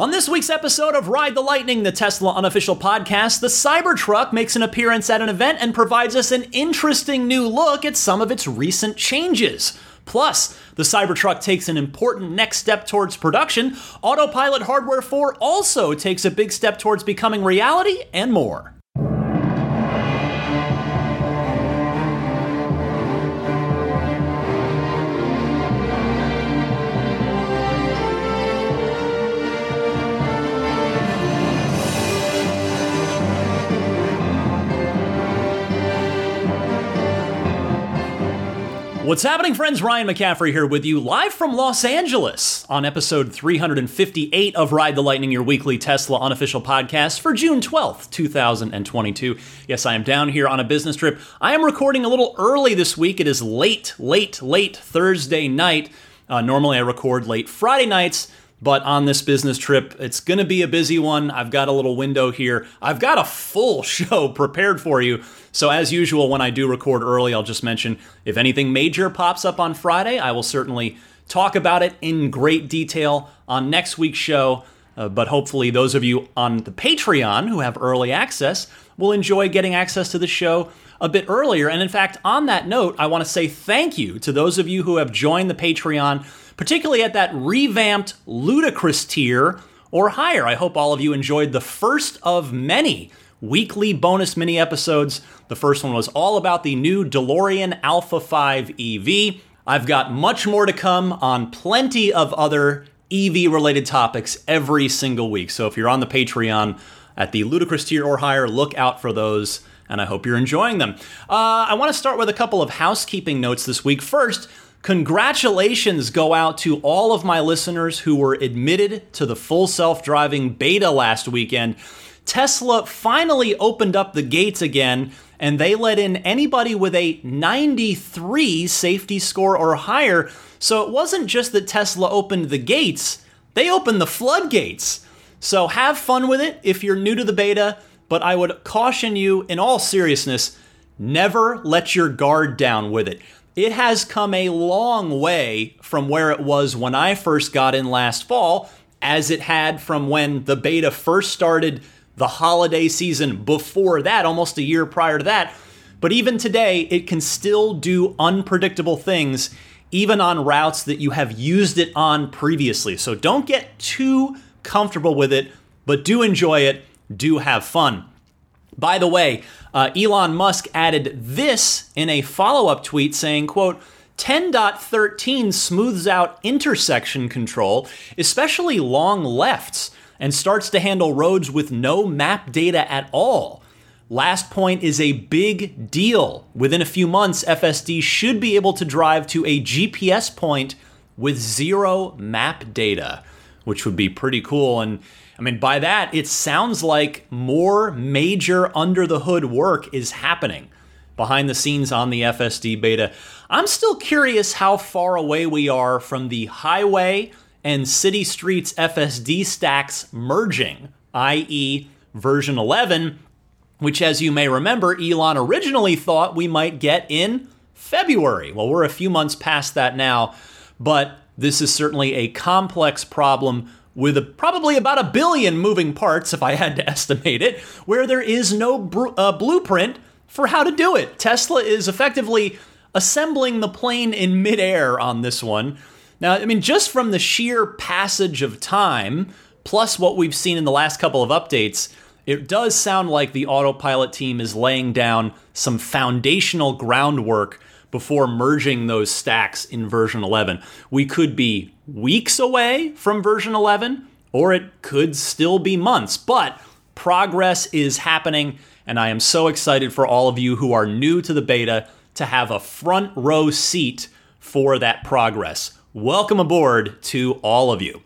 On this week's episode of Ride the Lightning, the Tesla unofficial podcast, the Cybertruck makes an appearance at an event and provides us an interesting new look at some of its recent changes. Plus, the Cybertruck takes an important next step towards production. Autopilot Hardware 4 also takes a big step towards becoming reality, and more. What's happening, friends? Ryan McCaffrey here with you, live from Los Angeles on episode 358 of Ride the Lightning, your weekly Tesla unofficial podcast for June 12th, 2022. Yes, I am down here on a business trip. I am recording a little early this week. It is late, late, late Thursday night. Uh, normally I record late Friday nights. But on this business trip, it's going to be a busy one. I've got a little window here. I've got a full show prepared for you. So, as usual, when I do record early, I'll just mention if anything major pops up on Friday, I will certainly talk about it in great detail on next week's show. Uh, but hopefully, those of you on the Patreon who have early access will enjoy getting access to the show a bit earlier. And in fact, on that note, I want to say thank you to those of you who have joined the Patreon particularly at that revamped ludicrous tier or higher. I hope all of you enjoyed the first of many weekly bonus mini episodes. The first one was all about the new DeLorean Alpha 5 EV. I've got much more to come on plenty of other EV related topics every single week. So if you're on the Patreon at the ludicrous tier or higher, look out for those and I hope you're enjoying them. Uh, I want to start with a couple of housekeeping notes this week. First, Congratulations go out to all of my listeners who were admitted to the full self driving beta last weekend. Tesla finally opened up the gates again and they let in anybody with a 93 safety score or higher. So it wasn't just that Tesla opened the gates, they opened the floodgates. So have fun with it if you're new to the beta, but I would caution you in all seriousness never let your guard down with it it has come a long way from where it was when I first got in last fall, as it had from when the beta first started the holiday season before that, almost a year prior to that. But even today, it can still do unpredictable things, even on routes that you have used it on previously. So don't get too comfortable with it, but do enjoy it, do have fun. By the way, uh, Elon Musk added this in a follow-up tweet saying, quote, 10.13 smooths out intersection control, especially long lefts, and starts to handle roads with no map data at all. Last point is a big deal. Within a few months, FSD should be able to drive to a GPS point with zero map data, which would be pretty cool. And I mean, by that, it sounds like more major under the hood work is happening behind the scenes on the FSD beta. I'm still curious how far away we are from the highway and city streets FSD stacks merging, i.e., version 11, which, as you may remember, Elon originally thought we might get in February. Well, we're a few months past that now, but this is certainly a complex problem with a, probably about a billion moving parts, if I had to estimate it, where there is no br- uh, blueprint for how to do it. Tesla is effectively assembling the plane in midair on this one. Now, I mean, just from the sheer passage of time, plus what we've seen in the last couple of updates, it does sound like the autopilot team is laying down some foundational groundwork before merging those stacks in version 11. We could be weeks away from version 11, or it could still be months, but progress is happening, and I am so excited for all of you who are new to the beta to have a front row seat for that progress. Welcome aboard to all of you.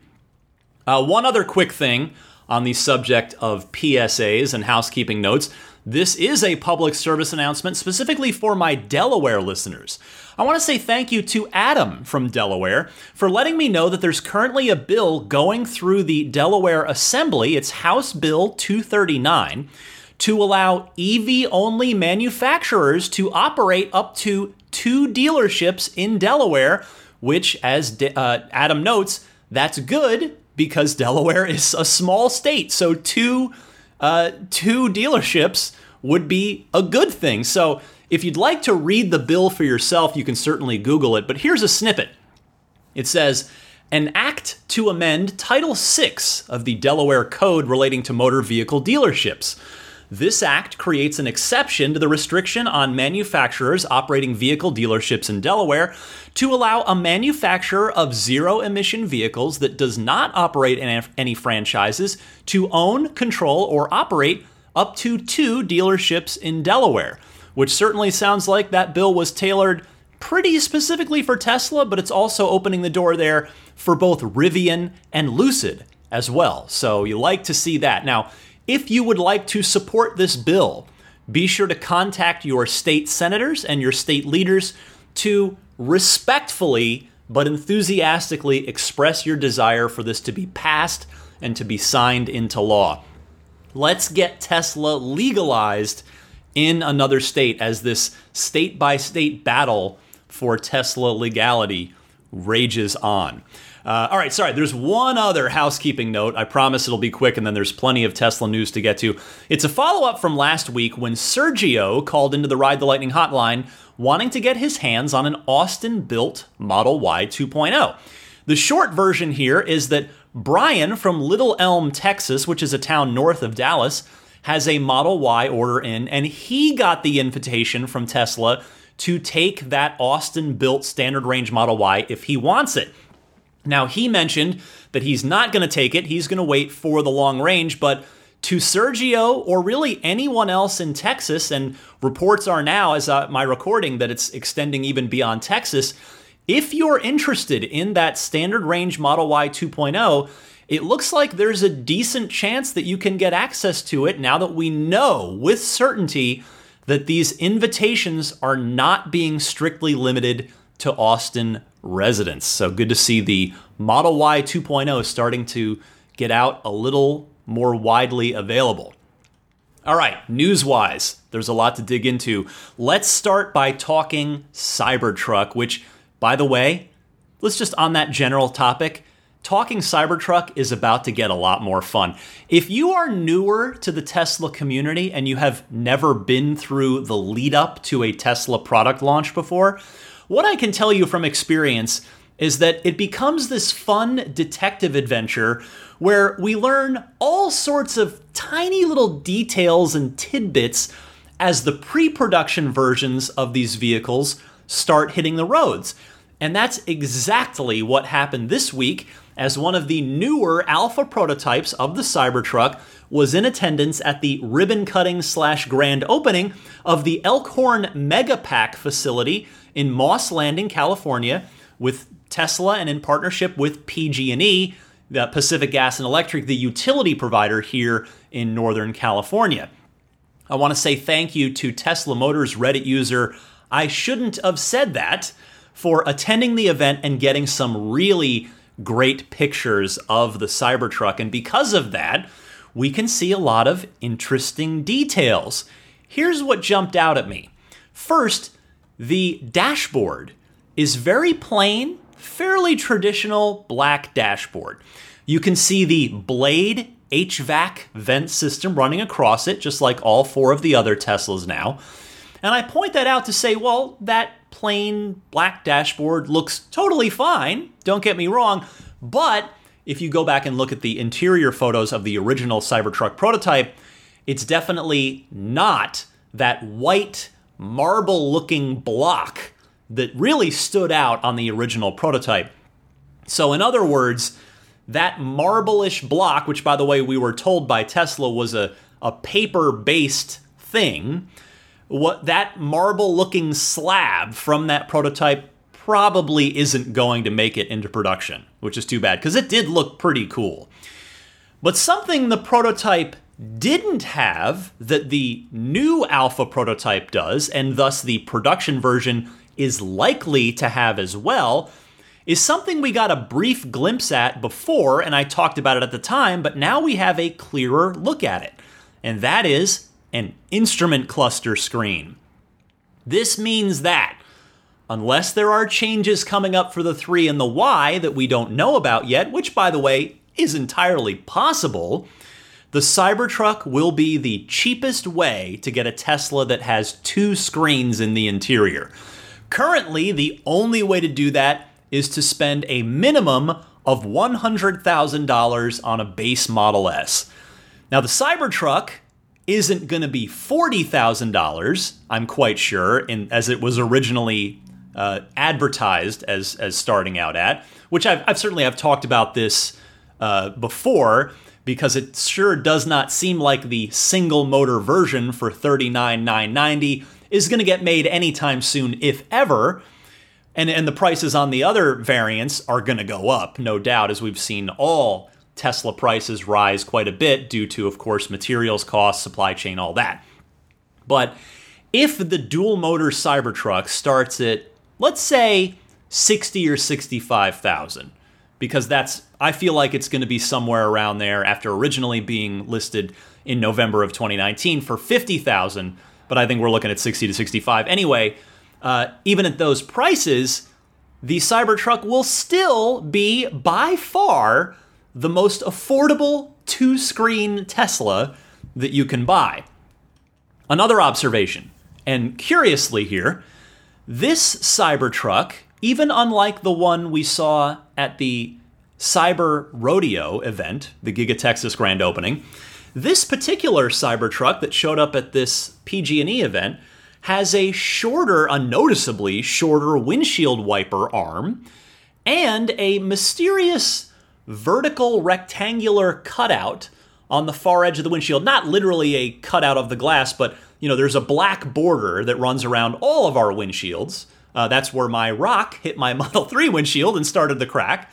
Uh, one other quick thing on the subject of PSAs and housekeeping notes. This is a public service announcement specifically for my Delaware listeners. I want to say thank you to Adam from Delaware for letting me know that there's currently a bill going through the Delaware Assembly. It's House Bill 239 to allow EV only manufacturers to operate up to two dealerships in Delaware, which, as uh, Adam notes, that's good because Delaware is a small state. So two uh, two dealerships would be a good thing. So if you'd like to read the bill for yourself, you can certainly Google it. But here's a snippet. It says an act to amend Title VI of the Delaware Code relating to motor vehicle dealerships. This act creates an exception to the restriction on manufacturers operating vehicle dealerships in Delaware to allow a manufacturer of zero emission vehicles that does not operate in any franchises to own, control, or operate up to two dealerships in Delaware, which certainly sounds like that bill was tailored pretty specifically for Tesla, but it's also opening the door there for both Rivian and Lucid as well. So you like to see that. Now, if you would like to support this bill, be sure to contact your state senators and your state leaders to respectfully but enthusiastically express your desire for this to be passed and to be signed into law. Let's get Tesla legalized in another state as this state by state battle for Tesla legality rages on. Uh, all right, sorry, there's one other housekeeping note. I promise it'll be quick, and then there's plenty of Tesla news to get to. It's a follow up from last week when Sergio called into the Ride the Lightning hotline wanting to get his hands on an Austin built Model Y 2.0. The short version here is that Brian from Little Elm, Texas, which is a town north of Dallas, has a Model Y order in, and he got the invitation from Tesla to take that Austin built standard range Model Y if he wants it. Now, he mentioned that he's not going to take it, he's going to wait for the long range, but to Sergio or really anyone else in Texas, and reports are now, as uh, my recording, that it's extending even beyond Texas. If you're interested in that standard range Model Y 2.0, it looks like there's a decent chance that you can get access to it now that we know with certainty that these invitations are not being strictly limited to Austin residents. So good to see the Model Y 2.0 starting to get out a little more widely available. All right, news wise, there's a lot to dig into. Let's start by talking Cybertruck, which, by the way, let's just on that general topic. Talking Cybertruck is about to get a lot more fun. If you are newer to the Tesla community and you have never been through the lead up to a Tesla product launch before, what I can tell you from experience is that it becomes this fun detective adventure where we learn all sorts of tiny little details and tidbits as the pre production versions of these vehicles start hitting the roads. And that's exactly what happened this week as one of the newer alpha prototypes of the Cybertruck was in attendance at the ribbon cutting slash grand opening of the Elkhorn Megapack facility in Moss Landing, California, with Tesla and in partnership with PG&E, the Pacific Gas and Electric, the utility provider here in Northern California. I want to say thank you to Tesla Motors Reddit user I shouldn't have said that for attending the event and getting some really great pictures of the Cybertruck. And because of that, we can see a lot of interesting details. Here's what jumped out at me. First, the dashboard is very plain, fairly traditional black dashboard. You can see the Blade HVAC vent system running across it, just like all four of the other Teslas now. And I point that out to say, well, that plain black dashboard looks totally fine, don't get me wrong, but if you go back and look at the interior photos of the original Cybertruck prototype, it's definitely not that white marble looking block that really stood out on the original prototype. So, in other words, that marble-ish block, which by the way we were told by Tesla was a, a paper-based thing, what that marble-looking slab from that prototype probably isn't going to make it into production, which is too bad because it did look pretty cool. But something the prototype didn't have that the new alpha prototype does, and thus the production version is likely to have as well, is something we got a brief glimpse at before, and I talked about it at the time, but now we have a clearer look at it, and that is an instrument cluster screen. This means that, unless there are changes coming up for the 3 and the Y that we don't know about yet, which by the way, is entirely possible, the Cybertruck will be the cheapest way to get a Tesla that has two screens in the interior. Currently, the only way to do that is to spend a minimum of $100,000 on a base Model S. Now, the Cybertruck isn't going to be $40,000, I'm quite sure, in, as it was originally uh, advertised as, as starting out at, which I've, I've certainly have talked about this uh, before because it sure does not seem like the single motor version for $39,990 is going to get made anytime soon, if ever. And, and the prices on the other variants are going to go up, no doubt, as we've seen all Tesla prices rise quite a bit due to, of course, materials costs, supply chain, all that. But if the dual motor Cybertruck starts at, let's say, 60 or 65,000, because that's I feel like it's going to be somewhere around there after originally being listed in November of 2019 for 50,000, but I think we're looking at 60 to 65. Anyway, uh, even at those prices, the Cybertruck will still be by far the most affordable two screen Tesla that you can buy. Another observation, and curiously here, this Cybertruck, even unlike the one we saw at the Cyber Rodeo event, the Giga Texas grand opening, this particular Cybertruck that showed up at this PG&E event has a shorter, unnoticeably shorter windshield wiper arm and a mysterious vertical rectangular cutout on the far edge of the windshield. Not literally a cutout of the glass, but you know, there's a black border that runs around all of our windshields. Uh, that's where my rock hit my Model 3 windshield and started the crack.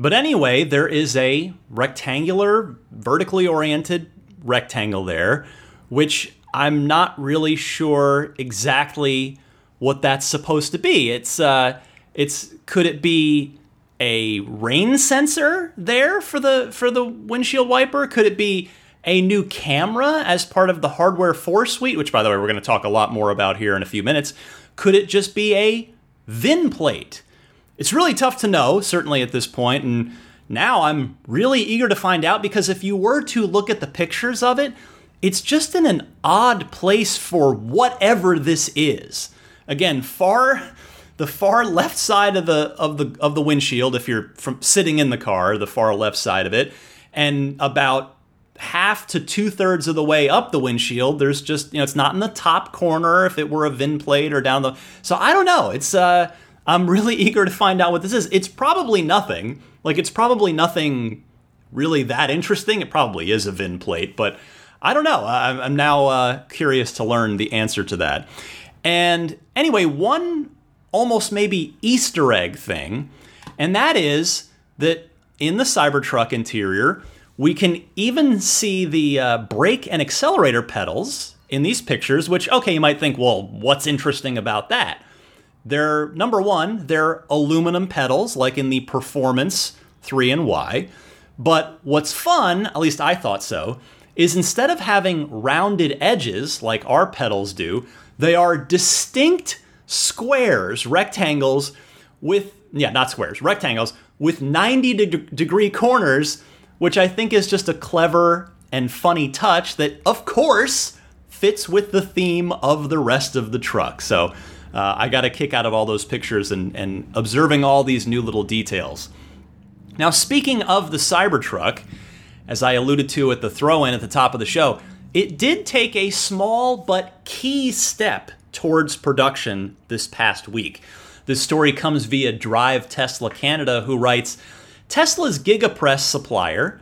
But anyway, there is a rectangular, vertically oriented rectangle there, which I'm not really sure exactly what that's supposed to be. It's uh, it's could it be a rain sensor there for the for the windshield wiper? Could it be a new camera as part of the hardware 4 suite, which by the way we're going to talk a lot more about here in a few minutes? Could it just be a VIN plate? It's really tough to know, certainly at this point, and now I'm really eager to find out because if you were to look at the pictures of it, it's just in an odd place for whatever this is. Again, far the far left side of the of the of the windshield if you're from sitting in the car, the far left side of it, and about half to two thirds of the way up the windshield, there's just you know it's not in the top corner if it were a VIN plate or down the. So I don't know. It's uh, I'm really eager to find out what this is. It's probably nothing. Like it's probably nothing really that interesting. It probably is a VIN plate, but I don't know. I'm now uh, curious to learn the answer to that. And anyway, one almost maybe Easter egg thing, and that is that in the Cybertruck interior, we can even see the uh, brake and accelerator pedals in these pictures, which, okay, you might think, well, what's interesting about that? They're, number one, they're aluminum pedals, like in the Performance 3 and Y. But what's fun, at least I thought so, is instead of having rounded edges like our pedals do, they are distinct squares, rectangles with, yeah, not squares, rectangles with 90 de- degree corners, which I think is just a clever and funny touch that, of course, fits with the theme of the rest of the truck. So uh, I got a kick out of all those pictures and, and observing all these new little details. Now, speaking of the Cybertruck, as I alluded to at the throw in at the top of the show, it did take a small but key step towards production this past week. This story comes via Drive Tesla Canada, who writes Tesla's GigaPress supplier,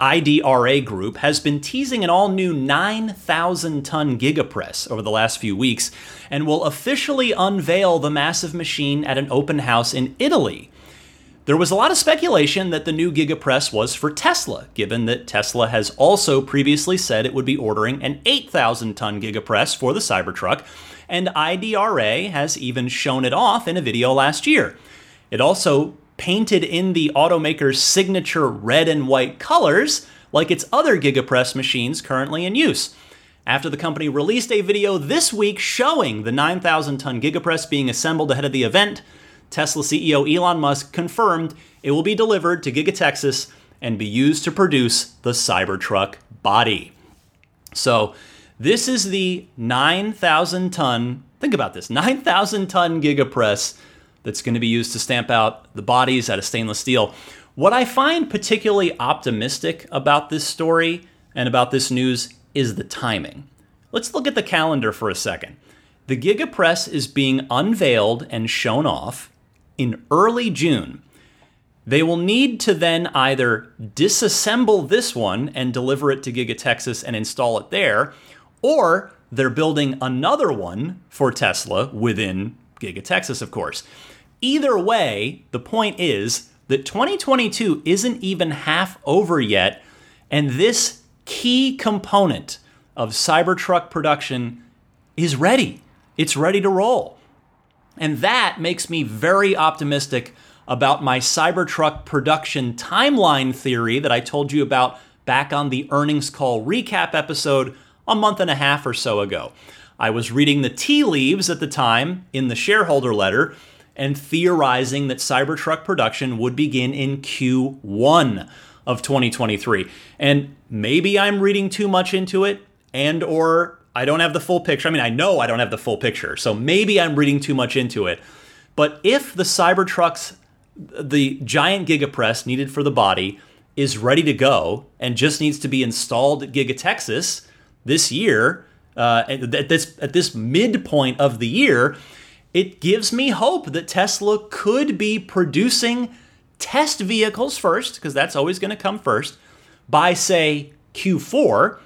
IDRA Group, has been teasing an all new 9,000 ton GigaPress over the last few weeks and will officially unveil the massive machine at an open house in Italy. There was a lot of speculation that the new GigaPress was for Tesla, given that Tesla has also previously said it would be ordering an 8,000 ton GigaPress for the Cybertruck, and IDRA has even shown it off in a video last year. It also painted in the automaker's signature red and white colors, like its other GigaPress machines currently in use. After the company released a video this week showing the 9,000 ton GigaPress being assembled ahead of the event, Tesla CEO Elon Musk confirmed it will be delivered to Giga Texas and be used to produce the Cybertruck body. So, this is the 9,000 ton, think about this, 9,000 ton gigapress that's going to be used to stamp out the bodies out of stainless steel. What I find particularly optimistic about this story and about this news is the timing. Let's look at the calendar for a second. The Gigapress is being unveiled and shown off in early June. They will need to then either disassemble this one and deliver it to Giga Texas and install it there, or they're building another one for Tesla within Giga Texas, of course. Either way, the point is that 2022 isn't even half over yet, and this key component of Cybertruck production is ready. It's ready to roll. And that makes me very optimistic about my Cybertruck production timeline theory that I told you about back on the earnings call recap episode a month and a half or so ago. I was reading the tea leaves at the time in the shareholder letter and theorizing that Cybertruck production would begin in Q1 of 2023. And maybe I'm reading too much into it and or I don't have the full picture. I mean, I know I don't have the full picture. So maybe I'm reading too much into it. But if the Cybertruck's the giant gigapress needed for the body is ready to go and just needs to be installed at Giga Texas this year, uh, at this at this midpoint of the year, it gives me hope that Tesla could be producing test vehicles first, because that's always going to come first, by say Q4,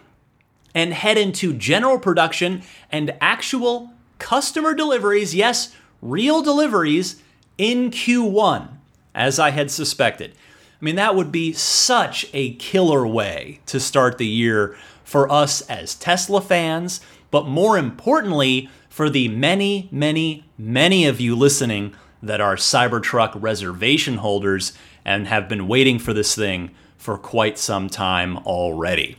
and head into general production and actual customer deliveries. Yes, real deliveries in Q1 as I had suspected. I mean, that would be such a killer way to start the year for us as Tesla fans, but more importantly, for the many, many, many of you listening that are Cybertruck reservation holders and have been waiting for this thing for quite some time already.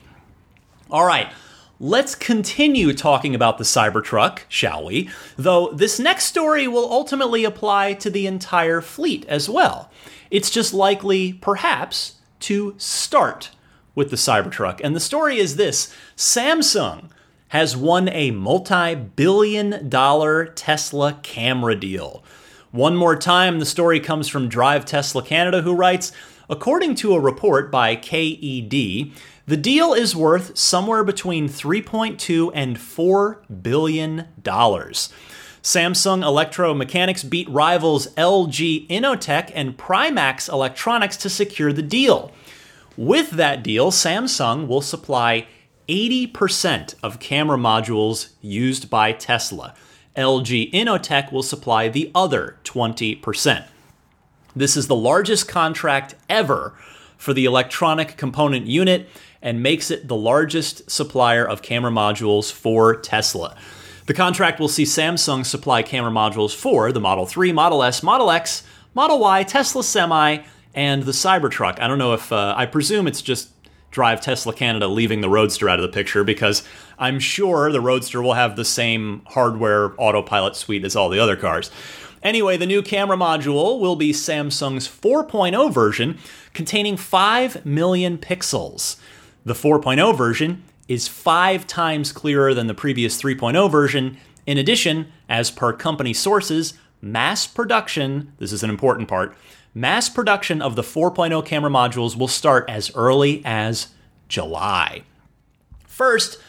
All right, Let's continue talking about the Cybertruck, shall we? Though this next story will ultimately apply to the entire fleet as well. It's just likely, perhaps, to start with the Cybertruck. And the story is this Samsung has won a multi billion dollar Tesla camera deal. One more time, the story comes from Drive Tesla Canada, who writes According to a report by KED, the deal is worth somewhere between 3.2 and 4 billion dollars. Samsung Electro-Mechanics beat rivals LG Innotek and Primax Electronics to secure the deal. With that deal, Samsung will supply 80% of camera modules used by Tesla. LG Innotek will supply the other 20%. This is the largest contract ever for the electronic component unit and makes it the largest supplier of camera modules for Tesla. The contract will see Samsung supply camera modules for the Model 3, Model S, Model X, Model Y, Tesla Semi, and the Cybertruck. I don't know if, uh, I presume it's just Drive Tesla Canada leaving the Roadster out of the picture because I'm sure the Roadster will have the same hardware autopilot suite as all the other cars. Anyway, the new camera module will be Samsung's 4.0 version containing 5 million pixels. The 4.0 version is five times clearer than the previous 3.0 version. In addition, as per company sources, mass production, this is an important part, mass production of the 4.0 camera modules will start as early as July. First,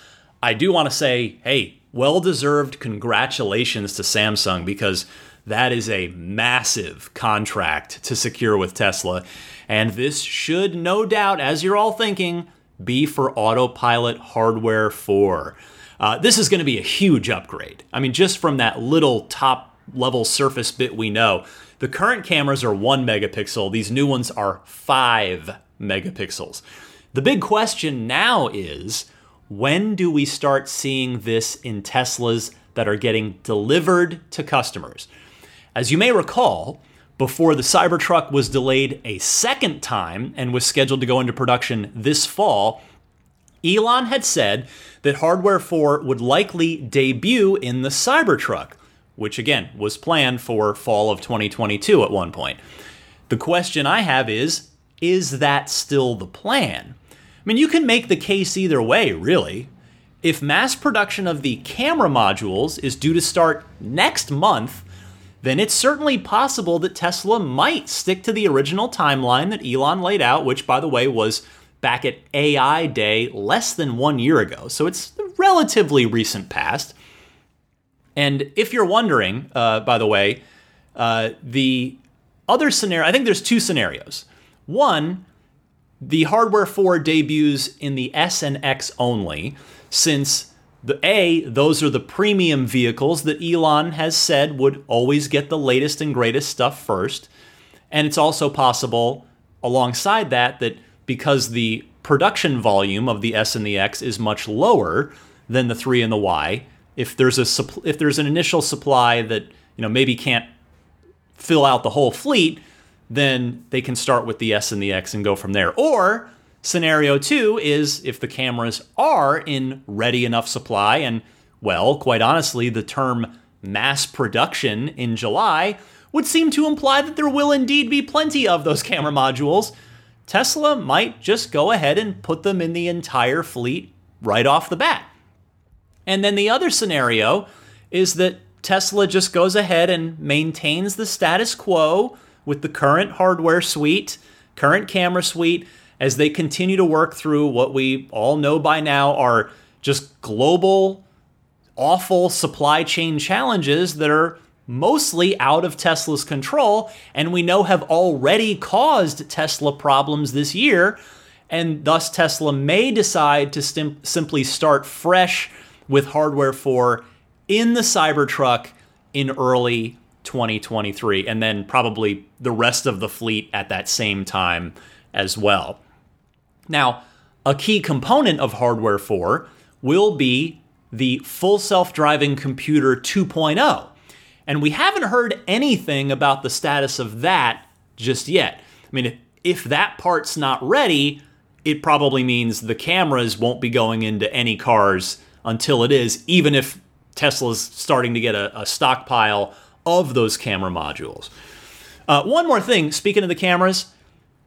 I do want to say, hey, well deserved congratulations to Samsung because that is a massive contract to secure with Tesla. And this should, no doubt, as you're all thinking, be for Autopilot Hardware 4. Uh, this is going to be a huge upgrade. I mean, just from that little top level surface bit we know, the current cameras are one megapixel, these new ones are five megapixels. The big question now is when do we start seeing this in Teslas that are getting delivered to customers? As you may recall, before the Cybertruck was delayed a second time and was scheduled to go into production this fall, Elon had said that Hardware 4 would likely debut in the Cybertruck, which again was planned for fall of 2022 at one point. The question I have is is that still the plan? I mean, you can make the case either way, really. If mass production of the camera modules is due to start next month, then it's certainly possible that Tesla might stick to the original timeline that Elon laid out, which, by the way, was back at AI Day less than one year ago. So it's relatively recent past. And if you're wondering, uh, by the way, uh, the other scenario, I think there's two scenarios. One, the hardware 4 debuts in the S and X only, since the A, those are the premium vehicles that Elon has said would always get the latest and greatest stuff first. And it's also possible alongside that that because the production volume of the S and the X is much lower than the 3 and the Y, if there's a if there's an initial supply that, you know, maybe can't fill out the whole fleet, then they can start with the S and the X and go from there. Or scenario two is if the cameras are in ready enough supply, and well, quite honestly, the term mass production in July would seem to imply that there will indeed be plenty of those camera modules. Tesla might just go ahead and put them in the entire fleet right off the bat. And then the other scenario is that Tesla just goes ahead and maintains the status quo with the current hardware suite, current camera suite, as they continue to work through what we all know by now are just global, awful supply chain challenges that are mostly out of Tesla's control, and we know have already caused Tesla problems this year. And thus, Tesla may decide to simply start fresh with hardware 4 in the Cybertruck in early 2023, and then probably the rest of the fleet at that same time as well. Now, a key component of Hardware 4 will be the full self driving computer 2.0. And we haven't heard anything about the status of that just yet. I mean, if that part's not ready, it probably means the cameras won't be going into any cars until it is, even if Tesla's starting to get a, a stockpile of those camera modules. Uh, one more thing, speaking of the cameras,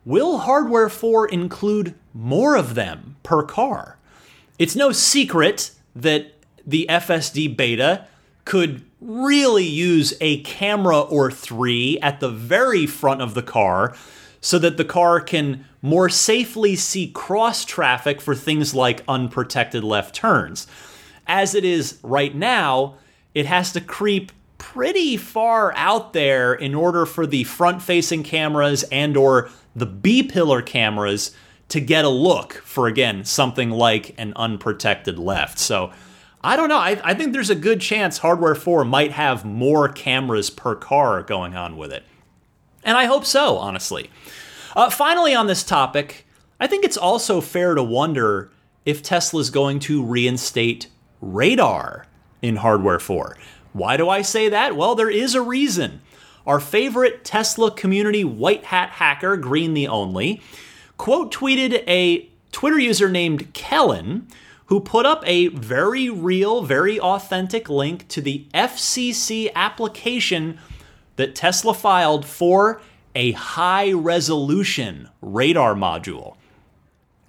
will Hardware 4 include more of them per car? It's no secret that the FSD beta could really use a camera or three at the very front of the car so that the car can more safely see cross traffic for things like unprotected left turns. As it is right now, it has to creep pretty far out there in order for the front facing cameras and or the B pillar cameras to get a look for again something like an unprotected left. So I don't know. I, I think there's a good chance Hardware 4 might have more cameras per car going on with it. And I hope so, honestly. Uh, finally, on this topic, I think it's also fair to wonder if Tesla's going to reinstate radar in Hardware 4. Why do I say that? Well, there is a reason. Our favorite Tesla community white hat hacker, Green the Only, quote tweeted a Twitter user named Kellen who put up a very real, very authentic link to the FCC application that Tesla filed for a high resolution radar module.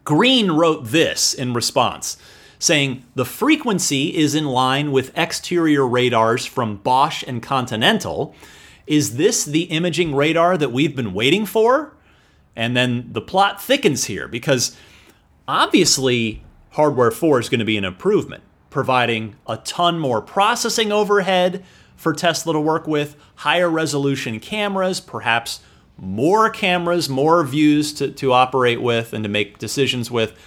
Green wrote this in response saying the frequency is in line with exterior radars from Bosch and Continental. Is this the imaging radar that we've been waiting for? And then the plot thickens here because obviously hardware 4 is going to be an improvement, providing a ton more processing overhead for Tesla to work with, higher resolution cameras, perhaps more cameras, more views to, to operate with and to make decisions with.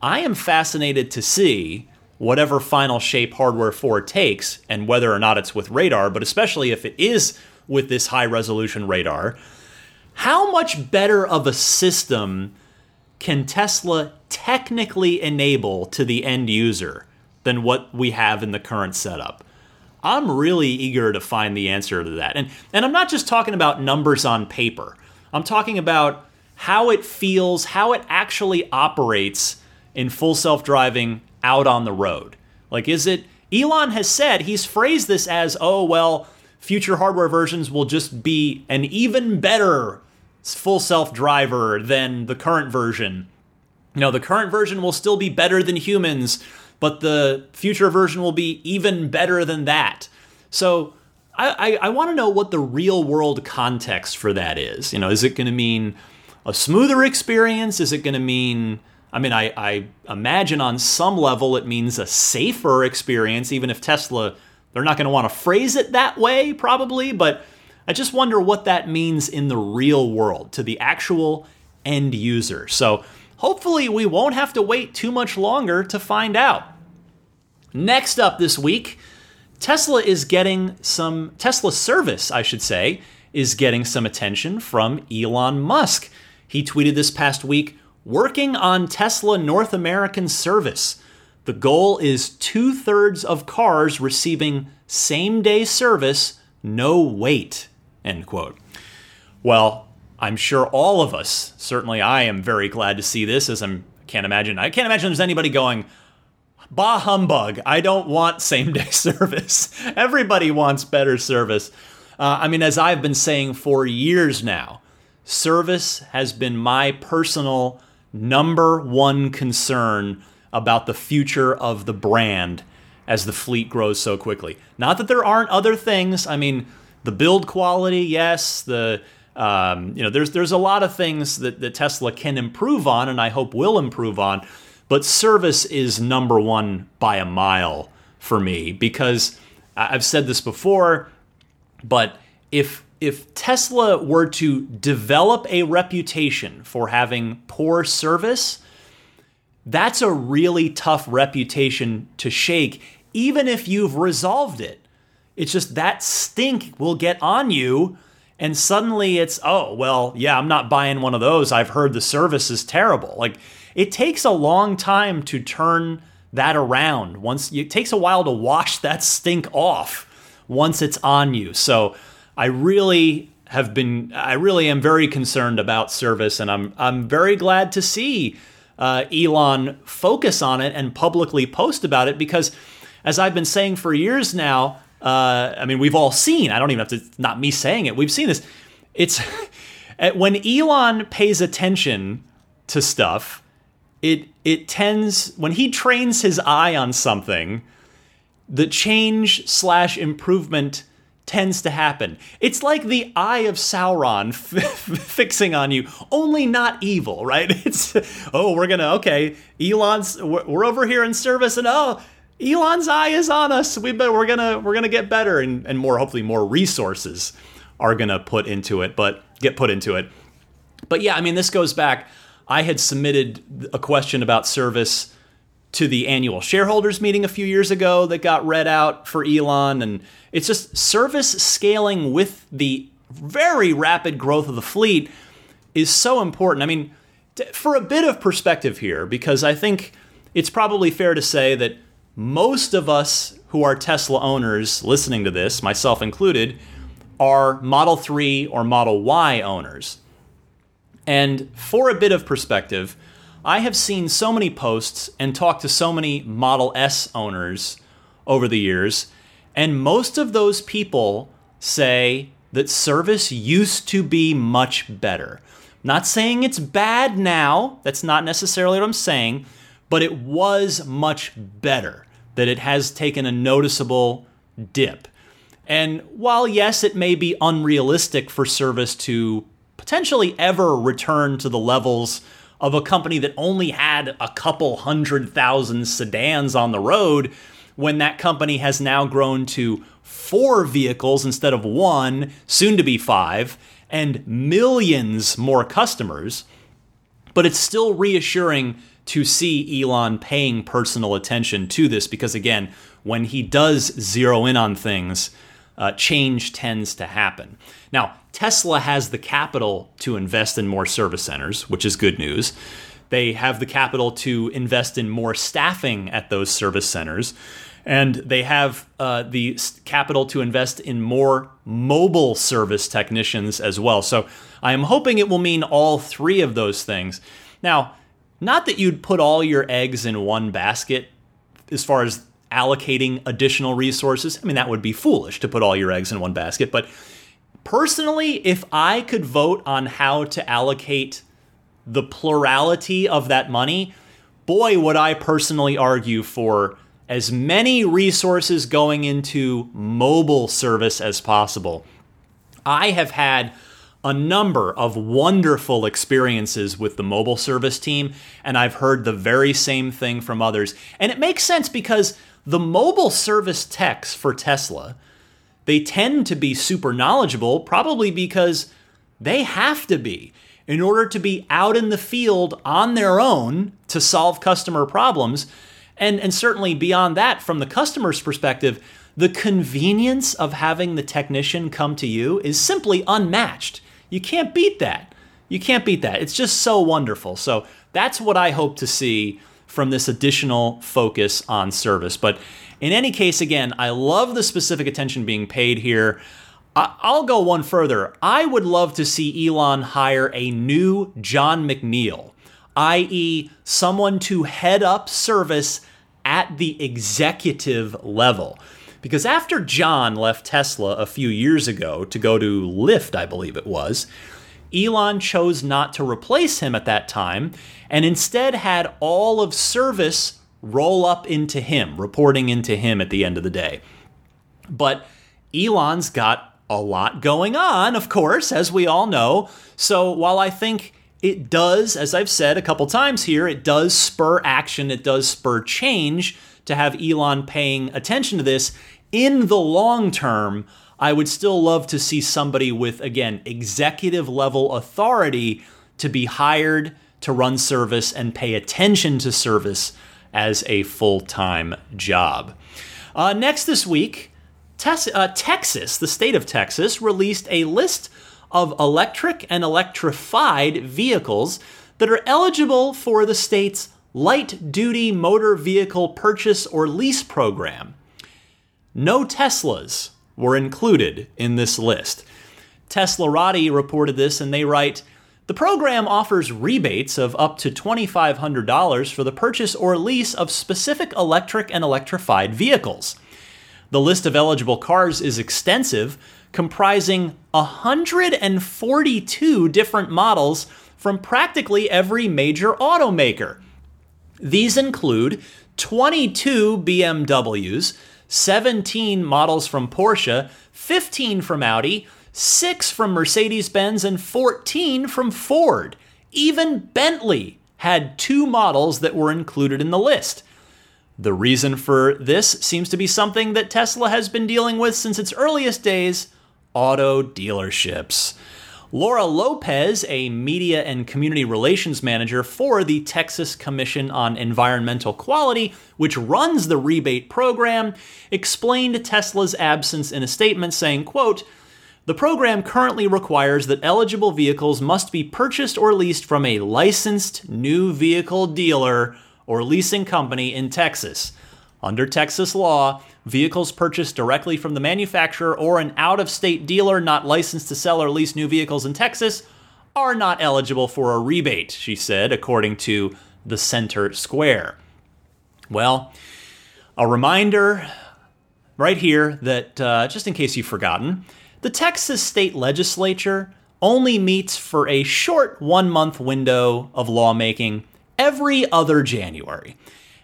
I am fascinated to see whatever final shape Hardware 4 takes and whether or not it's with radar, but especially if it is with this high resolution radar, how much better of a system can Tesla technically enable to the end user than what we have in the current setup? I'm really eager to find the answer to that. And and I'm not just talking about numbers on paper. I'm talking about how it feels, how it actually operates in full self driving out on the road? Like, is it, Elon has said, he's phrased this as, oh, well, future hardware versions will just be an even better full self driver than the current version. You know, the current version will still be better than humans, but the future version will be even better than that. So I, I, I want to know what the real world context for that is. You know, is it going to mean a smoother experience? Is it going to mean, I mean, I, I imagine on some level it means a safer experience, even if Tesla, they're not going to want to phrase it that way, probably, but I just wonder what that means in the real world to the actual end user. So hopefully we won't have to wait too much longer to find out. Next up this week, Tesla is getting some, Tesla service, I should say, is getting some attention from Elon Musk. He tweeted this past week working on Tesla North American service. The goal is two thirds of cars receiving same day service, no wait. End quote. Well, I'm sure all of us, certainly I am very glad to see this, as I'm can't imagine I can't imagine there's anybody going, Bah humbug. I don't want same day service. Everybody wants better service. Uh, I mean, as I've been saying for years now, service has been my personal number one concern about the future of the brand as the fleet grows so quickly. Not that there aren't other things. I mean, the build quality, yes. The um, you know, there's there's a lot of things that, that Tesla can improve on, and I hope will improve on. But service is number one by a mile for me because I've said this before, but if if Tesla were to develop a reputation for having poor service, that's a really tough reputation to shake, even if you've resolved it. It's just that stink will get on you, and suddenly it's, oh, well, yeah, I'm not buying one of those. I've heard the service is terrible. Like, it takes a long time to turn that around. Once it takes a while to wash that stink off once it's on you. So I really have been I really am very concerned about service and I'm I'm very glad to see uh, Elon focus on it and publicly post about it because as I've been saying for years now, uh, I mean we've all seen. I don't even have to not me saying it. We've seen this. It's when Elon pays attention to stuff it it tends when he trains his eye on something, the change slash improvement tends to happen. It's like the eye of Sauron f- fixing on you, only not evil, right? It's oh, we're gonna okay, Elon's we're over here in service, and oh, Elon's eye is on us. We bet we're gonna we're gonna get better and and more hopefully more resources are gonna put into it, but get put into it. But yeah, I mean this goes back I had submitted a question about service to the annual shareholders meeting a few years ago that got read out for Elon. And it's just service scaling with the very rapid growth of the fleet is so important. I mean, for a bit of perspective here, because I think it's probably fair to say that most of us who are Tesla owners listening to this, myself included, are Model 3 or Model Y owners. And for a bit of perspective, I have seen so many posts and talked to so many Model S owners over the years, and most of those people say that service used to be much better. not saying it's bad now, that's not necessarily what I'm saying, but it was much better, that it has taken a noticeable dip. And while, yes, it may be unrealistic for service to potentially ever return to the levels of a company that only had a couple hundred thousand sedans on the road when that company has now grown to four vehicles instead of one, soon to be five, and millions more customers. But it's still reassuring to see Elon paying personal attention to this because, again, when he does zero in on things, uh, change tends to happen. Now, Tesla has the capital to invest in more service centers, which is good news. They have the capital to invest in more staffing at those service centers. And they have uh, the capital to invest in more mobile service technicians as well. So I am hoping it will mean all three of those things. Now, not that you'd put all your eggs in one basket as far as allocating additional resources. I mean, that would be foolish to put all your eggs in one basket, but personally, if I could vote on how to allocate the plurality of that money, boy, would I personally argue for as many resources going into mobile service as possible. I have had a number of wonderful experiences with the mobile service team, and I've heard the very same thing from others. And it makes sense because the mobile service techs for Tesla, they tend to be super knowledgeable, probably because they have to be in order to be out in the field on their own to solve customer problems. And, and certainly beyond that, from the customer's perspective, the convenience of having the technician come to you is simply unmatched. You can't beat that. You can't beat that. It's just so wonderful. So that's what I hope to see from this additional focus on service. But in any case, again, I love the specific attention being paid here. I'll go one further. I would love to see Elon hire a new Jon McNeill, i.e., someone to head up service at the executive level. Because after Jon left Tesla a few years ago to go to Lyft, I believe it was, Elon chose not to replace him at that time and instead had all of service roll up into him, reporting into him at the end of the day. But Elon's got a lot going on, of course, as we all know. So while I think it does, as I've said a couple times here, it does spur action, it does spur change to have Elon paying attention to this. In the long term, I would still love to see somebody with, again, executive level authority to be hired to run service and pay attention to service as a full time job. Uh, next this week, Tes- uh, Texas, the state of Texas, released a list of electric and electrified vehicles that are eligible for the state's light duty motor vehicle purchase or lease program. No Teslas were included in this list. Tesla Teslarati reported this and they write The program offers rebates of up to $2,500 for the purchase or lease of specific electric and electrified vehicles. The list of eligible cars is extensive, comprising 142 different models from practically every major automaker. These include 22 BMWs, 17 models from Porsche, 15 from Audi, 6 from Mercedes Benz, and 14 from Ford. Even Bentley had two models that were included in the list. The reason for this seems to be something that Tesla has been dealing with since its earliest days auto dealerships. Laura Lopez, a media and community relations manager for the Texas Commission on Environmental Quality, which runs the rebate program, explained Tesla's absence in a statement saying, quote, the program currently requires that eligible vehicles must be purchased or leased from a licensed new vehicle dealer or leasing company in Texas. Under Texas law, vehicles purchased directly from the manufacturer or an out of state dealer not licensed to sell or lease new vehicles in Texas are not eligible for a rebate, she said, according to the Center Square. Well, a reminder right here that, uh, just in case you've forgotten, the Texas state legislature only meets for a short one month window of lawmaking every other January.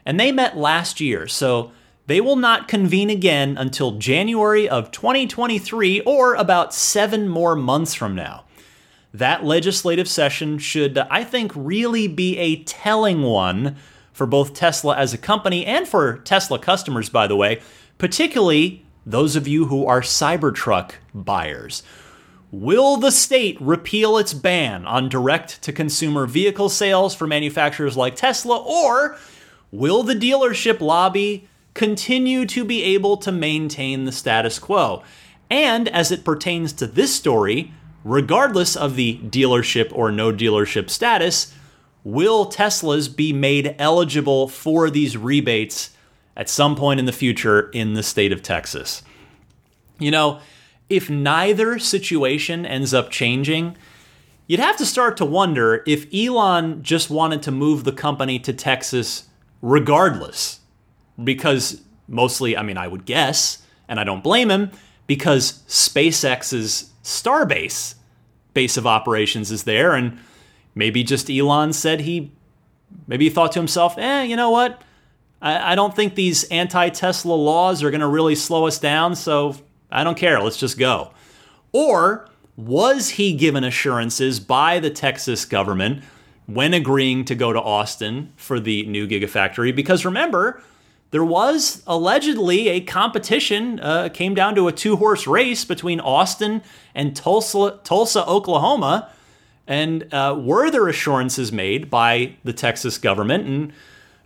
And they met last year, so they will not convene again until January of 2023 or about seven more months from now. That legislative session should, I think, really be a telling one for both Tesla as a company and for Tesla customers, by the way, particularly those of you who are Cybertruck buyers. Will the state repeal its ban on direct to consumer vehicle sales for manufacturers like Tesla, or will the dealership lobby continue to be able to maintain the status quo. And as it pertains to this story, regardless of the dealership or no dealership status, will Teslas be made eligible for these rebates at some point in the future in the state of Texas? You know, if neither situation ends up changing, you'd have to start to wonder if Elon just wanted to move the company to Texas regardless because mostly, I mean, I would guess, and I don't blame him, because SpaceX's Starbase base of operations is there, and maybe just Elon said he maybe he thought to himself, eh, you know what? I, I don't think these anti Tesla laws are going to really slow us down, so I don't care. Let's just go. Or was he given assurances by the Texas government when agreeing to go to Austin for the new Gigafactory? Because remember, there was allegedly a competition, uh, came down to a two horse race between Austin and Tulsa, Tulsa Oklahoma. And uh, were there assurances made by the Texas government? And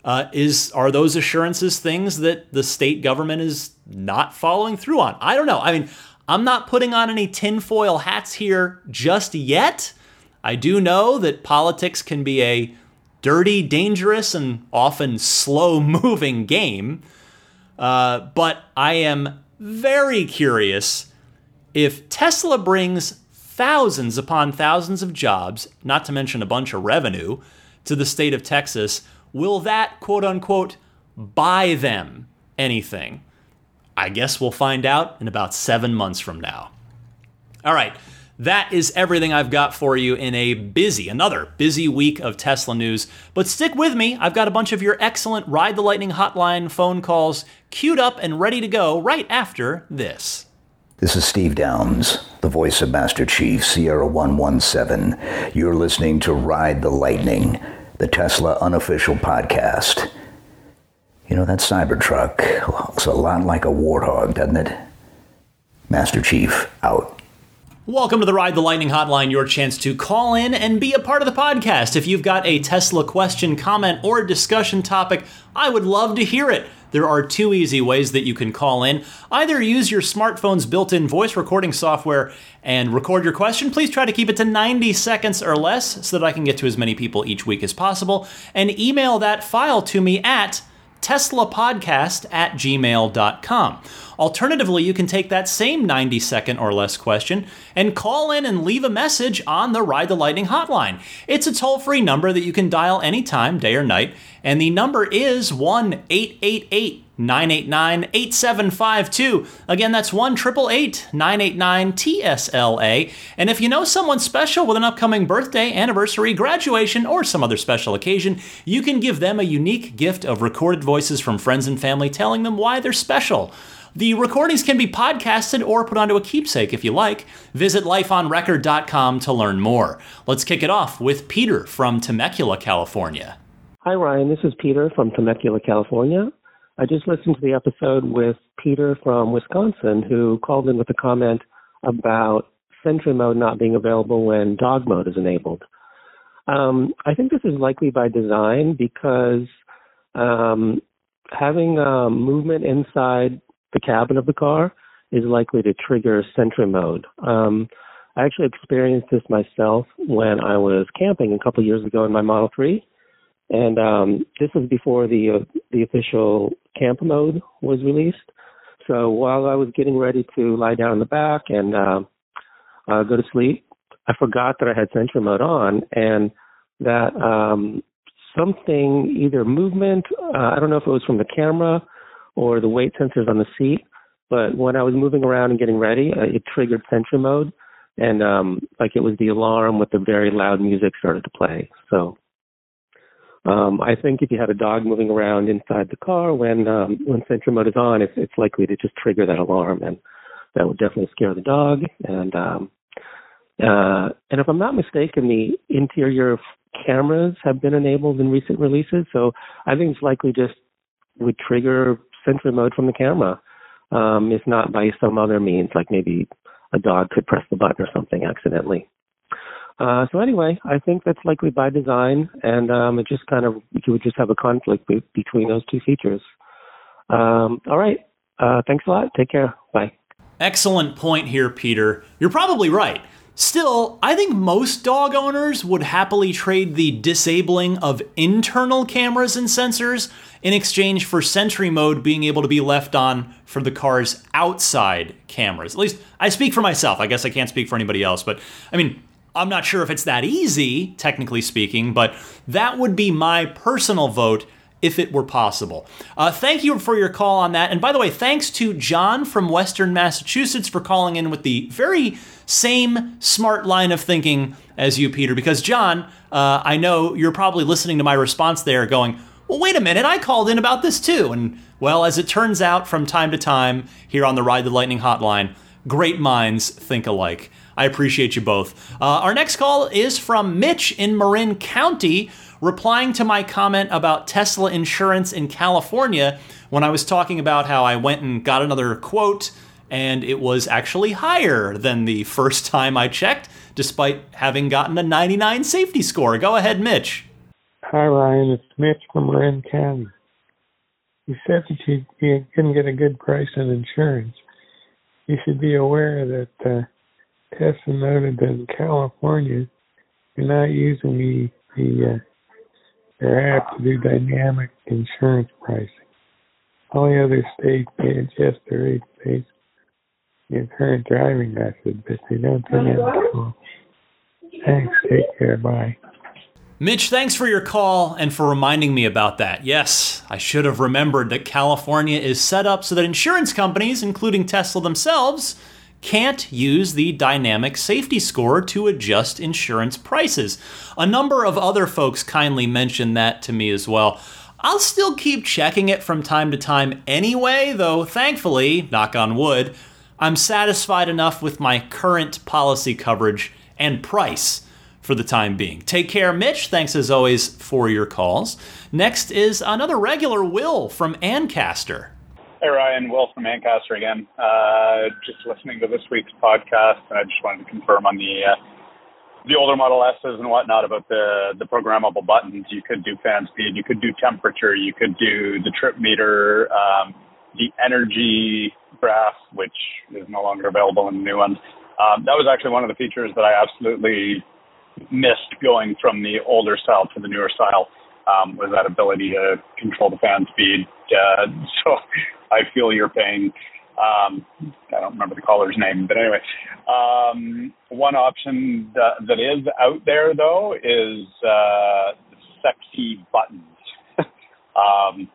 uh, is are those assurances things that the state government is not following through on? I don't know. I mean, I'm not putting on any tinfoil hats here just yet. I do know that politics can be a dirty, dangerous, and often slow moving game. Uh, but I am very curious if Tesla brings thousands upon thousands of jobs, not to mention a bunch of revenue, to the state of Texas, will that quote unquote buy them anything? I guess we'll find out in about seven months from now. All right, that is everything I've got for you in a busy, another busy week of Tesla news. But stick with me, I've got a bunch of your excellent Ride the Lightning hotline phone calls queued up and ready to go right after this. This is Steve Downes, the voice of Master Chief, Sierra 117. You're listening to Ride the Lightning, the Tesla unofficial podcast. You know, that Cybertruck looks a lot like a warthog, doesn't it? Master Chief, out. Welcome to the Ride the Lightning Hotline, your chance to call in and be a part of the podcast. If you've got a Tesla question, comment, or discussion topic, I would love to hear it. There are two easy ways that you can call in. Either use your smartphone's built in voice recording software and record your question. Please try to keep it to 90 seconds or less so that I can get to as many people each week as possible. And email that file to me at teslapodcast at gmail.com. Alternatively, you can take that same 90 second or less question and call in and leave a message on the Ride the Lightning hotline. It's a toll free number that you can dial anytime, day or night, and the number is 1 888 989 8752. Again, that's 1 989 TSLA. And if you know someone special with an upcoming birthday, anniversary, graduation, or some other special occasion, you can give them a unique gift of recorded voices from friends and family telling them why they're special. The recordings can be podcasted or put onto a keepsake if you like. Visit lifeonrecord.com to learn more. Let's kick it off with Peter from Temecula, California. Hi, Ryan. This is Peter from Temecula, California. I just listened to the episode with Peter from Wisconsin, who called in with a comment about Sentry mode not being available when dog mode is enabled. Um, I think this is likely by design because um, having um, movement inside the cabin of the car is likely to trigger Sentry mode. Um, I actually experienced this myself when I was camping a couple of years ago in my Model 3. And um, this was before the uh, the official camp mode was released. So while I was getting ready to lie down in the back and uh, uh, go to sleep, I forgot that I had Sentry mode on, and that um, something, either movement, uh, I don't know if it was from the camera or the weight sensors on the seat, but when I was moving around and getting ready, uh, it triggered Sentry mode, and um, like it was the alarm with the very loud music started to play. So um, I think if you had a dog moving around inside the car when um, when Sentry mode is on, it's it's likely to just trigger that alarm, and that would definitely scare the dog. And um, uh, and if I'm not mistaken, the interior cameras have been enabled in recent releases, so I think it's likely just would trigger Sentry mode from the camera, um, if not by some other means, like maybe a dog could press the button or something accidentally. Uh, so anyway, I think that's likely by design, and um, it just kind of you would just have a conflict be- between those two features. Um, all right, uh, thanks a lot. Take care. Bye. Excellent point here, Peter. You're probably right. Still, I think most dog owners would happily trade the disabling of internal cameras and sensors in exchange for Sentry mode being able to be left on for the car's outside cameras. At least I speak for myself. I guess I can't speak for anybody else, but I mean, I'm not sure if it's that easy, technically speaking, but that would be my personal vote if it were possible. Uh, thank you for your call on that. And by the way, thanks to John from Western Massachusetts for calling in with the very same smart line of thinking as you, Peter. Because, John, uh, I know you're probably listening to my response there going, well, wait a minute, I called in about this too. And, well, as it turns out from time to time here on the Ride the Lightning hotline, great minds think alike. I appreciate you both. Uh, our next call is from Mitch in Marin County replying to my comment about Tesla insurance in California when I was talking about how I went and got another quote and it was actually higher than the first time I checked, despite having gotten a 99 safety score. Go ahead, Mitch. Hi, Ryan. It's Mitch from Marin County. You said that you, couldn't get a good price on insurance. You should be aware that uh, Tesla noted that in California, you're not using the the uh, their app to do dynamic insurance pricing. All the other states may adjust their rates based on your current driving method, but they don't turn into Thanks. Take care. Bye. Mitch, thanks for your call and for reminding me about that. Yes, I should have remembered that California is set up so that insurance companies, including Tesla themselves, can't use the dynamic safety score to adjust insurance prices. A number of other folks kindly mentioned that to me as well. I'll still keep checking it from time to time anyway, though thankfully, knock on wood, I'm satisfied enough with my current policy coverage and price for the time being. Take care, Mitch. Thanks as always for your calls. Next is another regular Will from Ancaster. Hey Ryan, Will from Ancaster again. Uh, just listening to this week's podcast, and I just wanted to confirm on the uh, the older Model S's and whatnot about the the programmable buttons. You could do fan speed, you could do temperature, you could do the trip meter, um, the energy graph, which is no longer available in the new ones. Um, that was actually one of the features that I absolutely missed going from the older style to the newer style. Um, was that ability to control the fan speed. Uh, so I feel your pain. Um, I don't remember the caller's name, but anyway, um, one option that, that is out there though is uh, sexy buttons. um,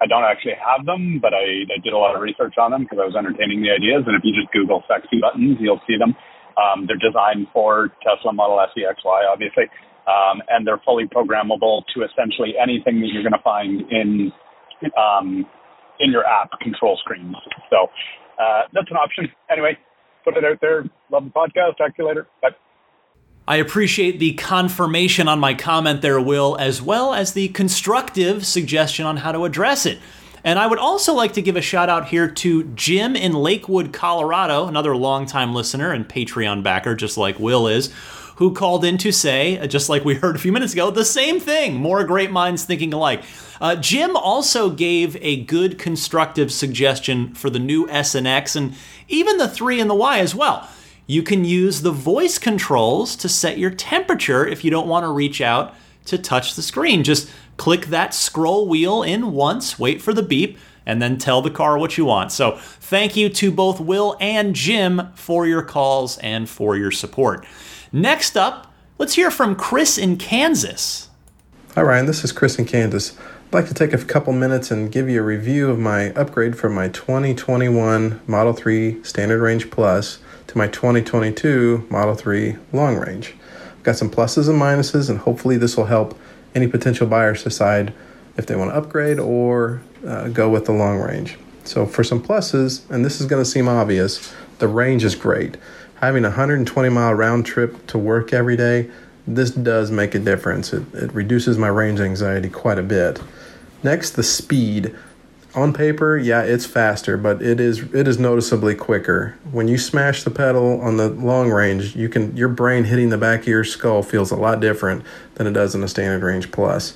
I don't actually have them, but I, I did a lot of research on them because I was entertaining the ideas. And if you just Google sexy buttons, you'll see them. Um, they're designed for Tesla Model S, X, Y, obviously, um, and they're fully programmable to essentially anything that you're going to find in um, in your app control screens. So uh, that's an option. Anyway, put it out there. Love the podcast. Talk to you later. Bye. I appreciate the confirmation on my comment there, Will, as well as the constructive suggestion on how to address it. And I would also like to give a shout out here to Jim in Lakewood, Colorado, another longtime listener and Patreon backer, just like Will is, who called in to say, uh, just like we heard a few minutes ago, the same thing. More great minds thinking alike. Uh, Jim also gave a good constructive suggestion for the new S and X and even the 3 and the Y as well. You can use the voice controls to set your temperature if you don't want to reach out to touch the screen. Just click that scroll wheel in once, wait for the beep, and then tell the car what you want. So, thank you to both Will and Jim for your calls and for your support. Next up, let's hear from Chris in Kansas. Hi, Ryan. This is Chris in Kansas. I'd like to take a couple minutes and give you a review of my upgrade from my 2021 Model 3 Standard Range Plus to my 2022 Model 3 Long Range. I've got some pluses and minuses, and hopefully, this will help any potential buyers decide if they want to upgrade or uh, go with the long range. So, for some pluses, and this is going to seem obvious, the range is great having a 120 mile round trip to work every day, this does make a difference. It, it reduces my range anxiety quite a bit. Next, the speed. On paper, yeah, it's faster, but it is it is noticeably quicker. When you smash the pedal on the long range, you can your brain hitting the back of your skull feels a lot different than it does in a standard range plus.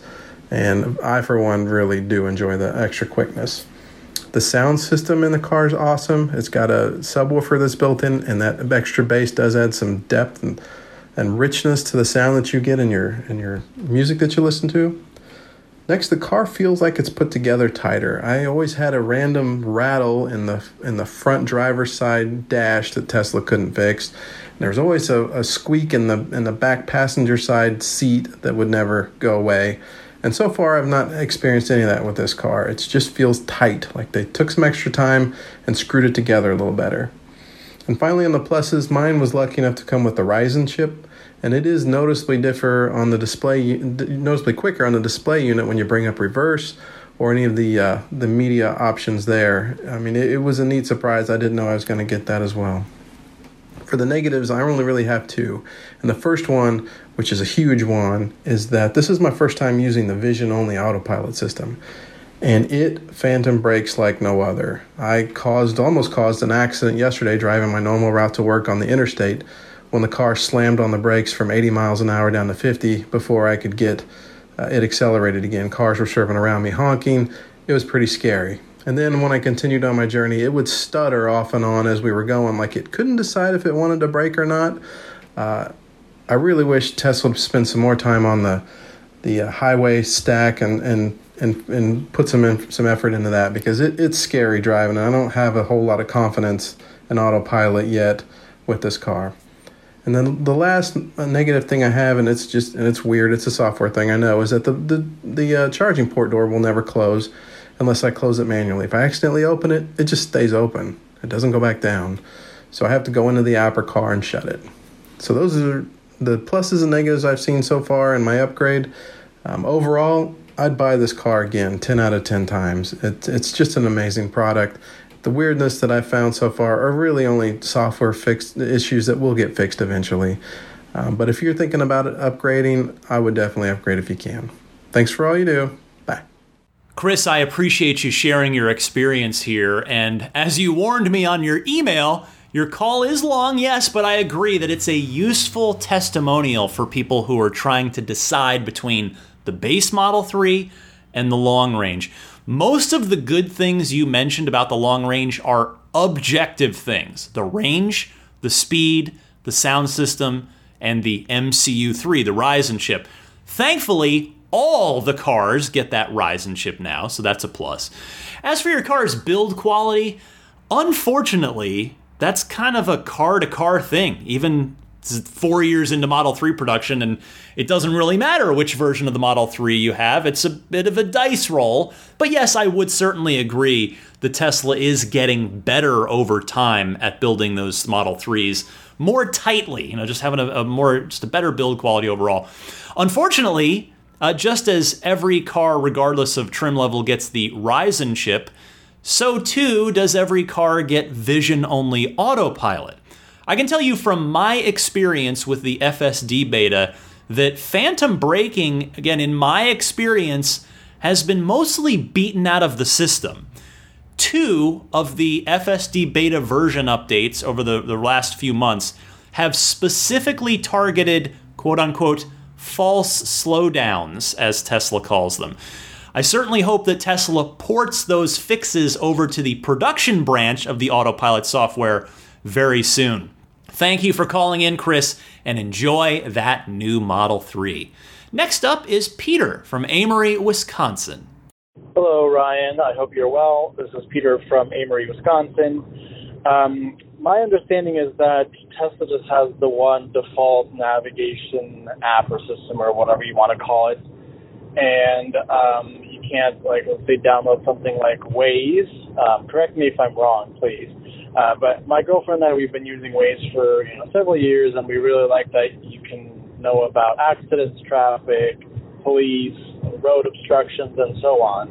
And I for one really do enjoy the extra quickness. The sound system in the car is awesome. It's got a subwoofer that's built in, and that extra bass does add some depth and, and richness to the sound that you get in your in your music that you listen to. Next, the car feels like it's put together tighter. I always had a random rattle in the in the front driver's side dash that Tesla couldn't fix. There's always a, a squeak in the in the back passenger side seat that would never go away. And so far, I've not experienced any of that with this car. It just feels tight, like they took some extra time and screwed it together a little better. And finally, on the pluses, mine was lucky enough to come with the Ryzen chip, and it is noticeably differ on the display, noticeably quicker on the display unit when you bring up reverse or any of the uh, the media options there. I mean, it, it was a neat surprise. I didn't know I was going to get that as well. For the negatives, I only really have two. And the first one, which is a huge one, is that this is my first time using the vision only autopilot system and it phantom brakes like no other. I caused almost caused an accident yesterday driving my normal route to work on the interstate when the car slammed on the brakes from 80 miles an hour down to 50 before I could get uh, it accelerated again. Cars were swerving around me honking. It was pretty scary. And then when I continued on my journey, it would stutter off and on as we were going, like it couldn't decide if it wanted to break or not. Uh, I really wish Tesla would spend some more time on the the uh, highway stack and, and and and put some in, some effort into that because it, it's scary driving. I don't have a whole lot of confidence in autopilot yet with this car. And then the last negative thing I have, and it's just and it's weird. It's a software thing I know, is that the the the uh, charging port door will never close unless I close it manually. If I accidentally open it, it just stays open. It doesn't go back down. So I have to go into the app or car and shut it. So those are the pluses and negatives I've seen so far in my upgrade. Um, overall, I'd buy this car again 10 out of 10 times. It, it's just an amazing product. The weirdness that I've found so far are really only software fixed issues that will get fixed eventually. Um, but if you're thinking about upgrading, I would definitely upgrade if you can. Thanks for all you do. Chris, I appreciate you sharing your experience here. And as you warned me on your email, your call is long, yes, but I agree that it's a useful testimonial for people who are trying to decide between the base Model 3 and the long range. Most of the good things you mentioned about the long range are objective things the range, the speed, the sound system, and the MCU3, the Ryzen chip. Thankfully, all the cars get that Ryzen chip now, so that's a plus. As for your car's build quality, unfortunately, that's kind of a car to car thing. Even four years into Model 3 production, and it doesn't really matter which version of the Model 3 you have. It's a bit of a dice roll. But yes, I would certainly agree the Tesla is getting better over time at building those Model 3s more tightly, you know, just having a, a more, just a better build quality overall. Unfortunately, uh, just as every car, regardless of trim level, gets the Ryzen chip, so too does every car get vision only autopilot. I can tell you from my experience with the FSD beta that phantom braking, again, in my experience, has been mostly beaten out of the system. Two of the FSD beta version updates over the, the last few months have specifically targeted quote unquote false slowdowns, as Tesla calls them. I certainly hope that Tesla ports those fixes over to the production branch of the autopilot software very soon. Thank you for calling in, Chris, and enjoy that new Model 3. Next up is Peter from Amery, Wisconsin. Hello, Ryan. I hope you're well. This is Peter from Amery, Wisconsin. Um, my understanding is that Tesla just has the one default navigation app or system or whatever you want to call it. And um, you can't, like, let's say, download something like Waze. Um, correct me if I'm wrong, please. Uh, but my girlfriend and I, we've been using Waze for you know, several years, and we really like that you can know about accidents, traffic, police, road obstructions, and so on.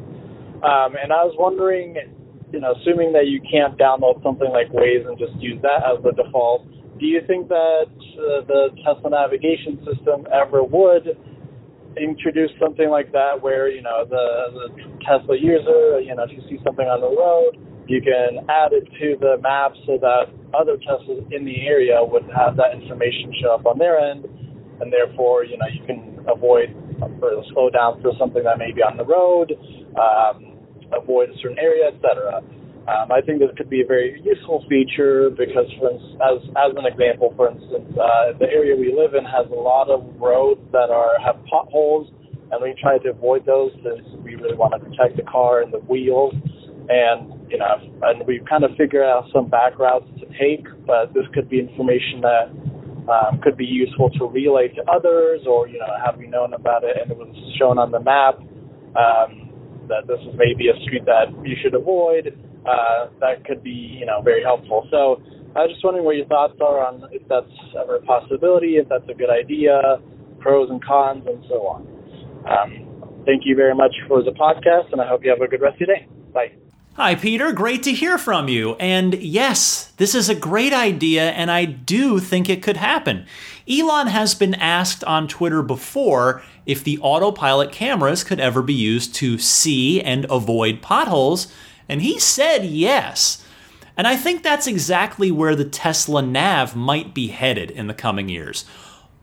Um, and I was wondering, you know, assuming that you can't download something like Waze and just use that as the default, do you think that uh, the Tesla navigation system ever would introduce something like that, where you know the, the Tesla user, you know, if you see something on the road, you can add it to the map so that other Teslas in the area would have that information show up on their end, and therefore, you know, you can avoid or slow down for something that may be on the road, um, avoid a certain area, etc. Um, I think this could be a very useful feature because, for instance, as as an example, for instance, uh, the area we live in has a lot of roads that are have potholes, and we try to avoid those since we really want to protect the car and the wheels and you know, and we've kind of figured out some back routes to take, but this could be information that um, could be useful to relay to others, or you know, have you known about it and it was shown on the map um, that this is maybe a street that you should avoid. Uh, that could be you know very helpful. So I was just wondering what your thoughts are on if that's ever a possibility, if that's a good idea, pros and cons, and so on. Um, thank you very much for the podcast, and I hope you have a good rest of your day. Bye. Hi, Peter. Great to hear from you. And yes, this is a great idea, and I do think it could happen. Elon has been asked on Twitter before if the autopilot cameras could ever be used to see and avoid potholes, and he said yes. And I think that's exactly where the Tesla Nav might be headed in the coming years.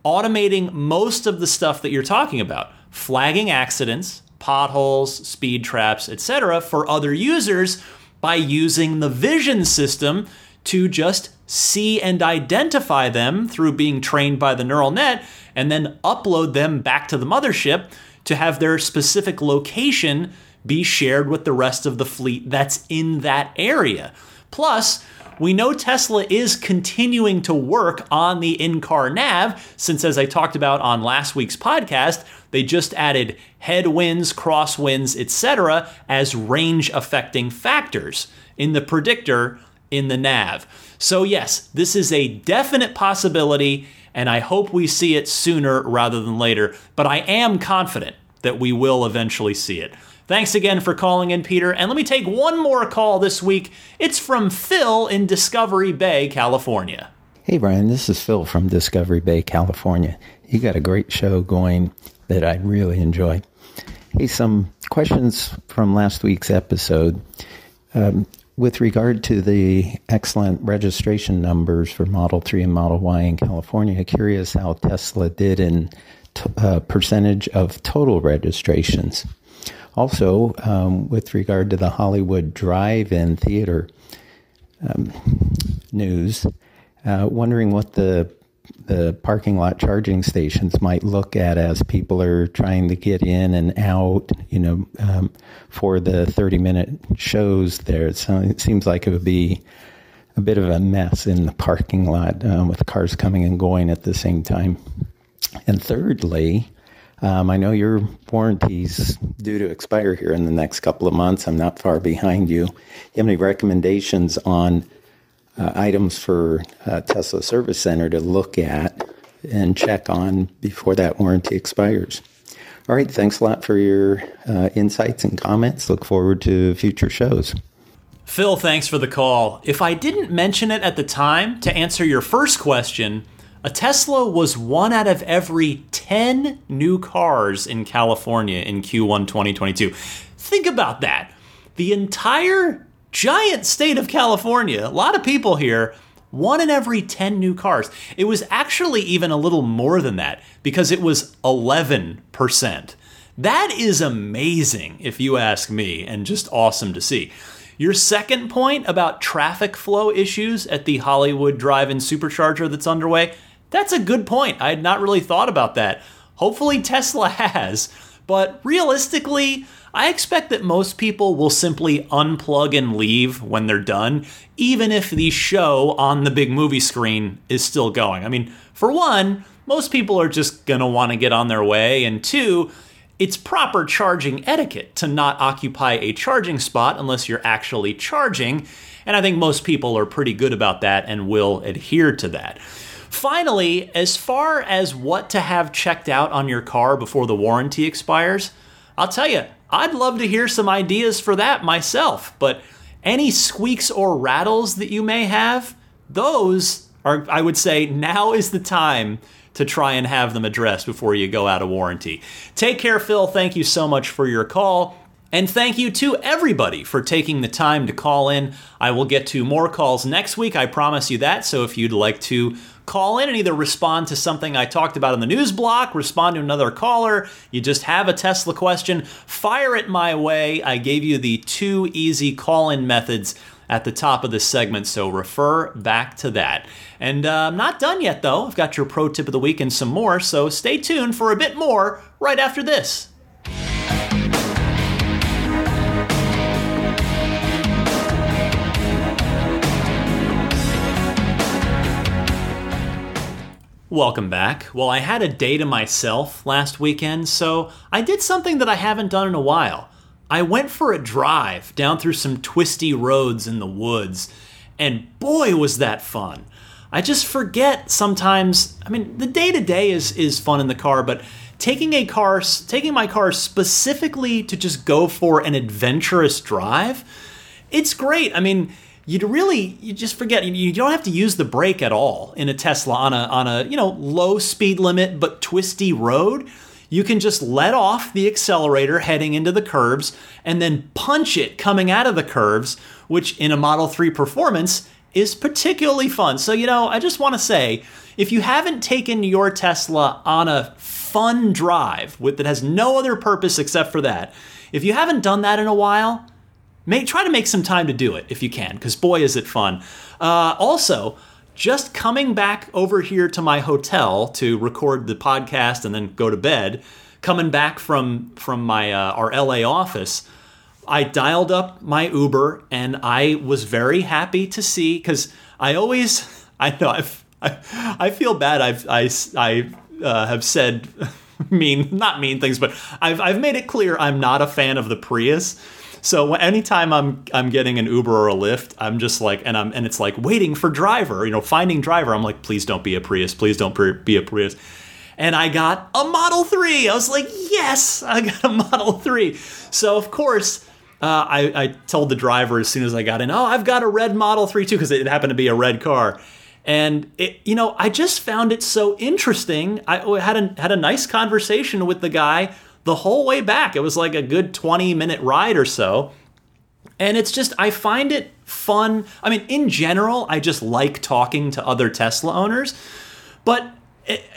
Automating most of the stuff that you're talking about, flagging accidents, potholes, speed traps, etc., for other users by using the vision system to just see and identify them through being trained by the neural net and then upload them back to the mothership to have their specific location be shared with the rest of the fleet that's in that area. Plus, we know Tesla is continuing to work on the in car nav, since, as I talked about on last week's podcast, they just added headwinds, crosswinds, etc., as range affecting factors in the predictor in the nav. So, yes, this is a definite possibility, and I hope we see it sooner rather than later, but I am confident that we will eventually see it. Thanks again for calling in, Peter. And let me take one more call this week. It's from Phil in Discovery Bay, California. Hey, Brian, this is Phil from Discovery Bay, California. You got a great show going that I really enjoy. Hey, some questions from last week's episode. Um, with regard to the excellent registration numbers for Model 3 and Model Y in California, curious how Tesla did in t- uh, percentage of total registrations. Also, um, with regard to the Hollywood Drive-In Theater um, news, uh, wondering what the the parking lot charging stations might look at as people are trying to get in and out, you know, um, for the 30 minute shows there. So it seems like it would be a bit of a mess in the parking lot um, with cars coming and going at the same time. And thirdly, um, I know your warranty's due to expire here in the next couple of months. I'm not far behind you. you have any recommendations on uh, items for uh, Tesla Service Center to look at and check on before that warranty expires? All right, thanks a lot for your uh, insights and comments. Look forward to future shows. Phil, thanks for the call. If I didn't mention it at the time, to answer your first question, a Tesla was one out of every 10 new cars in California in Q1 2022. Think about that. The entire giant state of California, a lot of people here, one in every 10 new cars. It was actually even a little more than that because it was 11%. That is amazing, if you ask me, and just awesome to see. Your second point about traffic flow issues at the Hollywood Drive In Supercharger that's underway, that's a good point. I had not really thought about that. Hopefully, Tesla has. But realistically, I expect that most people will simply unplug and leave when they're done, even if the show on the big movie screen is still going. I mean, for one, most people are just going to want to get on their way, and two, it's proper charging etiquette to not occupy a charging spot unless you're actually charging, and I think most people are pretty good about that and will adhere to that. Finally, as far as what to have checked out on your car before the warranty expires, I'll tell you, I'd love to hear some ideas for that myself. But any squeaks or rattles that you may have, those are, I would say, now is the time to try and have them addressed before you go out of warranty. Take care, Phil. Thank you so much for your call. And thank you to everybody for taking the time to call in. I will get to more calls next week, I promise you that. So if you'd like to call in and either respond to something I talked about in the news block, respond to another caller, you just have a Tesla question, fire it my way. I gave you the two easy call in methods at the top of this segment, so refer back to that. And uh, I'm not done yet, though. I've got your pro tip of the week and some more, so stay tuned for a bit more right after this. Welcome back. Well, I had a day to myself last weekend, so I did something that I haven't done in a while. I went for a drive down through some twisty roads in the woods, and boy, was that fun. I just forget sometimes. I mean, the day to day is is fun in the car, but taking a car, taking my car specifically to just go for an adventurous drive, it's great. I mean, you really you just forget you don't have to use the brake at all in a Tesla on a on a you know low speed limit but twisty road. You can just let off the accelerator heading into the curves and then punch it coming out of the curves, which in a Model 3 performance is particularly fun. So, you know, I just want to say if you haven't taken your Tesla on a fun drive with that has no other purpose except for that, if you haven't done that in a while, Make, try to make some time to do it if you can, because boy, is it fun. Uh, also, just coming back over here to my hotel to record the podcast and then go to bed, coming back from from my uh, our LA office, I dialed up my Uber and I was very happy to see because I always I know I've, I I feel bad I've I I uh, have said mean not mean things but I've I've made it clear I'm not a fan of the Prius so anytime I'm I'm getting an Uber or a Lyft, I'm just like, and I'm and it's like waiting for driver, you know, finding driver. I'm like, please don't be a Prius, please don't be a Prius. And I got a Model 3. I was like, yes, I got a Model 3. So of course, uh, I, I told the driver as soon as I got in, oh, I've got a red Model 3 too, because it happened to be a red car. And it, you know, I just found it so interesting. I had a had a nice conversation with the guy the whole way back. It was like a good 20 minute ride or so. And it's just, I find it fun. I mean, in general, I just like talking to other Tesla owners. But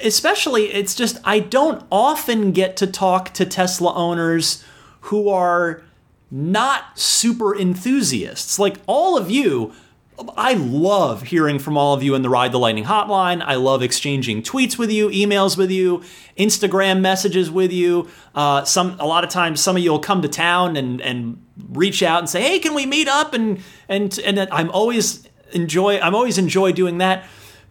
especially, it's just, I don't often get to talk to Tesla owners who are not super enthusiasts. Like all of you I love hearing from all of you in the Ride the Lightning hotline. I love exchanging tweets with you, emails with you, Instagram messages with you. Uh, some a lot of times, some of you will come to town and and reach out and say, "Hey, can we meet up?" And and and I'm always enjoy I'm always enjoy doing that.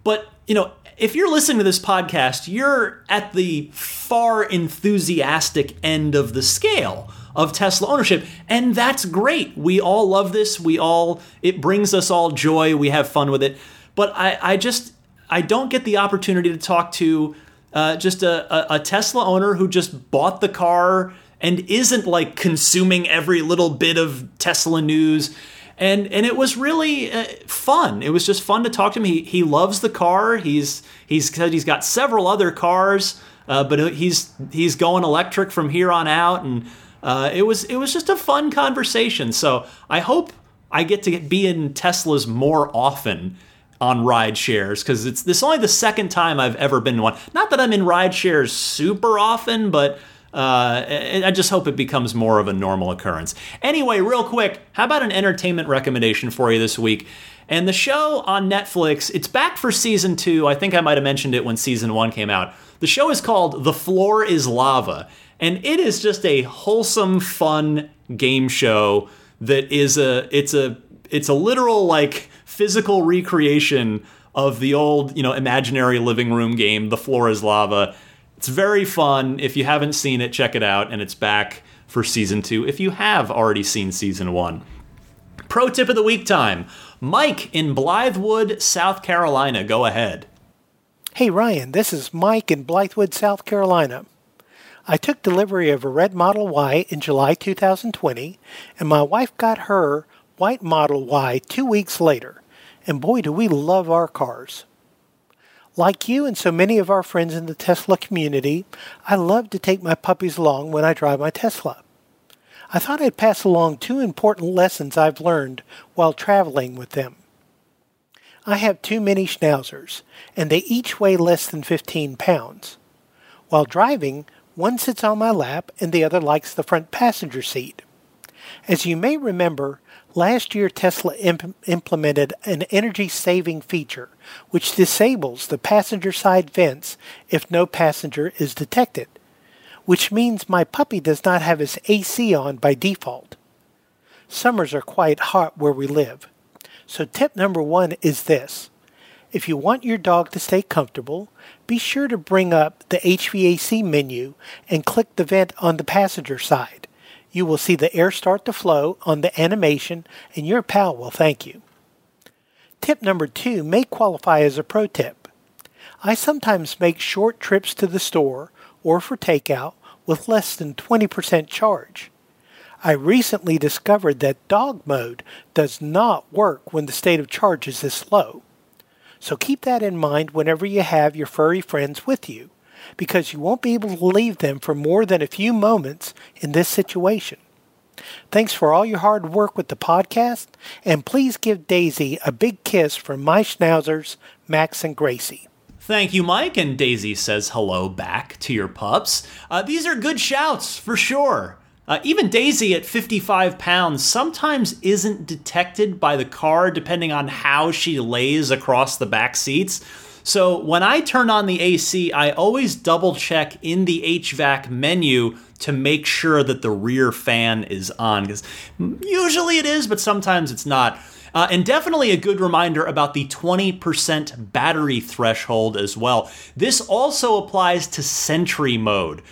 But you know, if you're listening to this podcast, you're at the far enthusiastic end of the scale of Tesla ownership. And that's great. We all love this. We all, it brings us all joy. We have fun with it. But I, I just, I don't get the opportunity to talk to uh, just a, a, a Tesla owner who just bought the car and isn't like consuming every little bit of Tesla news. And and it was really uh, fun. It was just fun to talk to him. He he loves the car. He's he's said he's got several other cars, uh, but he's he's going electric from here on out. And uh, it was it was just a fun conversation. So I hope I get to be in Teslas more often on ride shares because it's this only the second time I've ever been in one. Not that I'm in ride shares super often, but uh, I just hope it becomes more of a normal occurrence. Anyway, real quick, how about an entertainment recommendation for you this week? And the show on Netflix, it's back for season two. I think I might have mentioned it when season one came out. The show is called The Floor is Lava and it is just a wholesome, fun game show that is a it's a it's a literal like physical recreation of the old you know imaginary living room game. The floor is lava. It's very fun. If you haven't seen it, check it out, and it's back for season two. If you have already seen season one. Pro tip of the week time. Mike in Blythewood, South Carolina. Go ahead. Hey Ryan, this is Mike in Blythewood, South Carolina. I took delivery of a red Model Y in July 2020, and my wife got her white Model Y two weeks later. And boy, do we love our cars. Like you and so many of our friends in the Tesla community, I love to take my puppies along when I drive my Tesla. I thought I'd pass along two important lessons I've learned while traveling with them. I have two mini schnauzers, and they each weigh less than 15 pounds. While driving, one sits on my lap and the other likes the front passenger seat. As you may remember, last year Tesla imp- implemented an energy saving feature which disables the passenger side vents if no passenger is detected, which means my puppy does not have his AC on by default. Summers are quite hot where we live. So tip number one is this. If you want your dog to stay comfortable, be sure to bring up the HVAC menu and click the vent on the passenger side. You will see the air start to flow on the animation, and your pal will thank you. Tip number two may qualify as a pro tip. I sometimes make short trips to the store or for takeout with less than 20% charge. I recently discovered that dog mode does not work when the state of charge is this low. So keep that in mind whenever you have your furry friends with you, because you won't be able to leave them for more than a few moments in this situation. Thanks for all your hard work with the podcast, and please give Daisy a big kiss from my schnauzers, Max and Gracie. Thank you, Mike. And Daisy says hello back to your pups. Uh, these are good shouts for sure. Uh, even Daisy at 55 pounds sometimes isn't detected by the car depending on how she lays across the back seats. So when I turn on the AC, I always double check in the HVAC menu to make sure that the rear fan is on because usually it is, but sometimes it's not. Uh, and definitely a good reminder about the 20% battery threshold as well. This also applies to Sentry mode.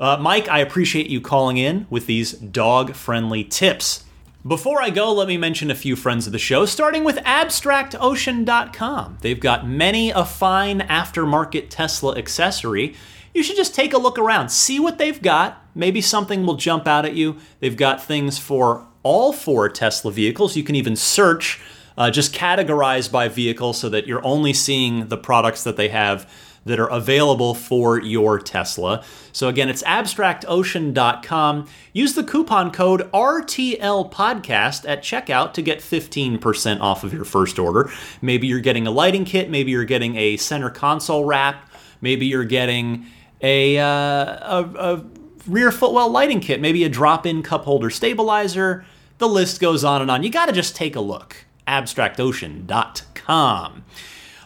Uh, Mike, I appreciate you calling in with these dog friendly tips. Before I go, let me mention a few friends of the show, starting with AbstractOcean.com. They've got many a fine aftermarket Tesla accessory. You should just take a look around, see what they've got. Maybe something will jump out at you. They've got things for all four Tesla vehicles. You can even search, uh, just categorize by vehicle so that you're only seeing the products that they have that are available for your Tesla. So again, it's abstractocean.com. Use the coupon code RTL podcast at checkout to get 15% off of your first order. Maybe you're getting a lighting kit, maybe you're getting a center console wrap, maybe you're getting a, uh, a, a rear footwell lighting kit, maybe a drop-in cup holder stabilizer. The list goes on and on. You got to just take a look. abstractocean.com.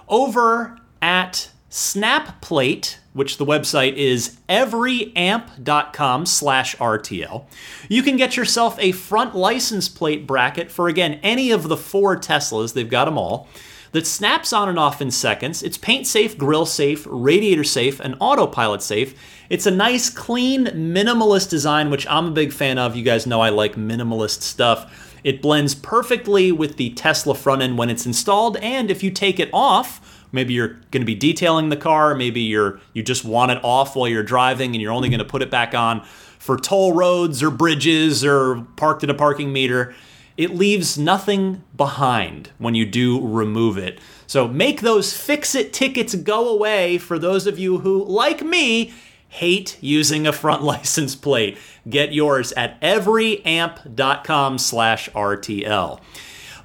Over at SnapPlate, which the website is everyamp.com slash RTL. You can get yourself a front license plate bracket for, again, any of the four Teslas, they've got them all, that snaps on and off in seconds. It's paint safe, grill safe, radiator safe, and autopilot safe. It's a nice, clean, minimalist design, which I'm a big fan of. You guys know I like minimalist stuff. It blends perfectly with the Tesla front end when it's installed, and if you take it off, maybe you're going to be detailing the car maybe you're you just want it off while you're driving and you're only going to put it back on for toll roads or bridges or parked at a parking meter. It leaves nothing behind when you do remove it. So make those fix it tickets go away for those of you who like me hate using a front license plate. Get yours at everyamp.com slash rtl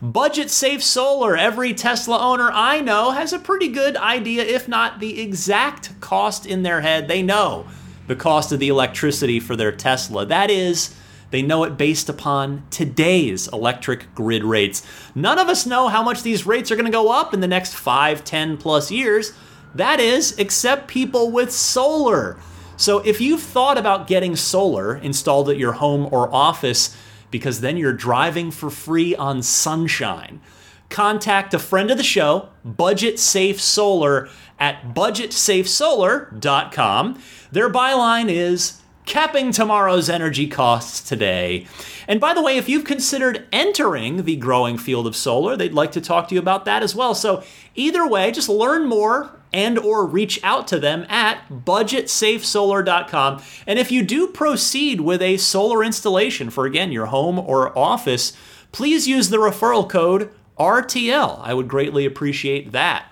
Budget safe solar. Every Tesla owner I know has a pretty good idea, if not the exact cost in their head. They know the cost of the electricity for their Tesla. That is, they know it based upon today's electric grid rates. None of us know how much these rates are going to go up in the next 5, 10 plus years. That is, except people with solar. So if you've thought about getting solar installed at your home or office, because then you're driving for free on sunshine. Contact a friend of the show, Budget Safe Solar, at budgetsafesolar.com. Their byline is capping tomorrow's energy costs today. And by the way, if you've considered entering the growing field of solar, they'd like to talk to you about that as well. So either way, just learn more and or reach out to them at budgetsafesolar.com. And if you do proceed with a solar installation for again your home or office, please use the referral code RTL. I would greatly appreciate that.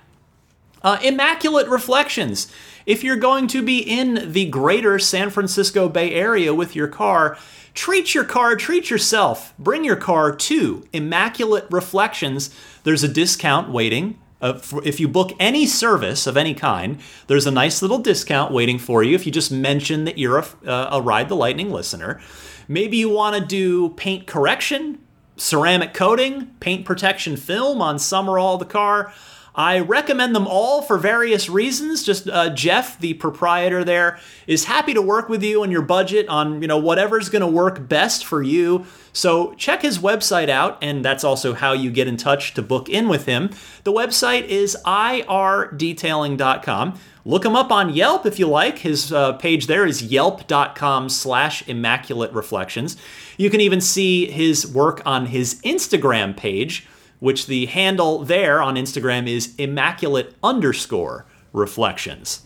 Uh, Immaculate Reflections. If you're going to be in the greater San Francisco Bay Area with your car, treat your car, treat yourself. Bring your car to Immaculate Reflections. There's a discount waiting. Uh, for, if you book any service of any kind, there's a nice little discount waiting for you if you just mention that you're a, uh, a Ride the Lightning listener. Maybe you want to do paint correction, ceramic coating, paint protection film on some or all the car. I recommend them all for various reasons. Just uh, Jeff, the proprietor there, is happy to work with you and your budget on you know whatever's going to work best for you. So check his website out, and that's also how you get in touch to book in with him. The website is irdetailing.com. Look him up on Yelp if you like. His uh, page there is yelp.com slash immaculate reflections. You can even see his work on his Instagram page, which the handle there on Instagram is immaculate underscore reflections.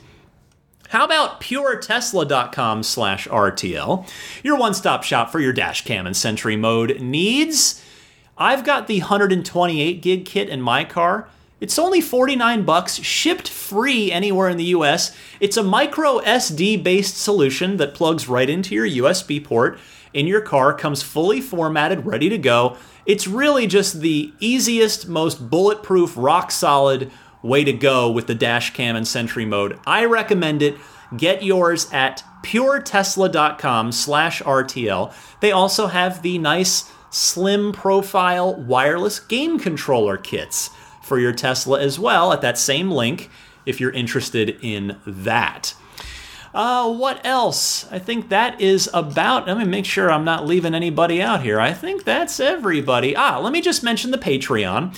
How about puretesla.com slash RTL, your one stop shop for your dash cam and Sentry mode needs? I've got the 128 gig kit in my car. It's only 49 bucks, shipped free anywhere in the US. It's a micro SD based solution that plugs right into your USB port in your car, comes fully formatted, ready to go. It's really just the easiest, most bulletproof, rock solid way to go with the dash cam and Sentry mode. I recommend it. Get yours at puretesla.com slash RTL. They also have the nice slim profile wireless game controller kits for your Tesla as well at that same link if you're interested in that. Uh, what else? I think that is about. Let me make sure I'm not leaving anybody out here. I think that's everybody. Ah, let me just mention the Patreon.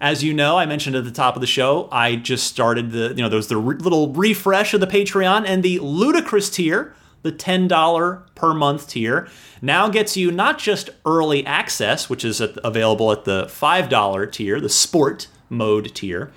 As you know, I mentioned at the top of the show, I just started the, you know, there was the re- little refresh of the Patreon and the ludicrous tier, the $10 per month tier, now gets you not just early access, which is at, available at the $5 tier, the sport mode tier,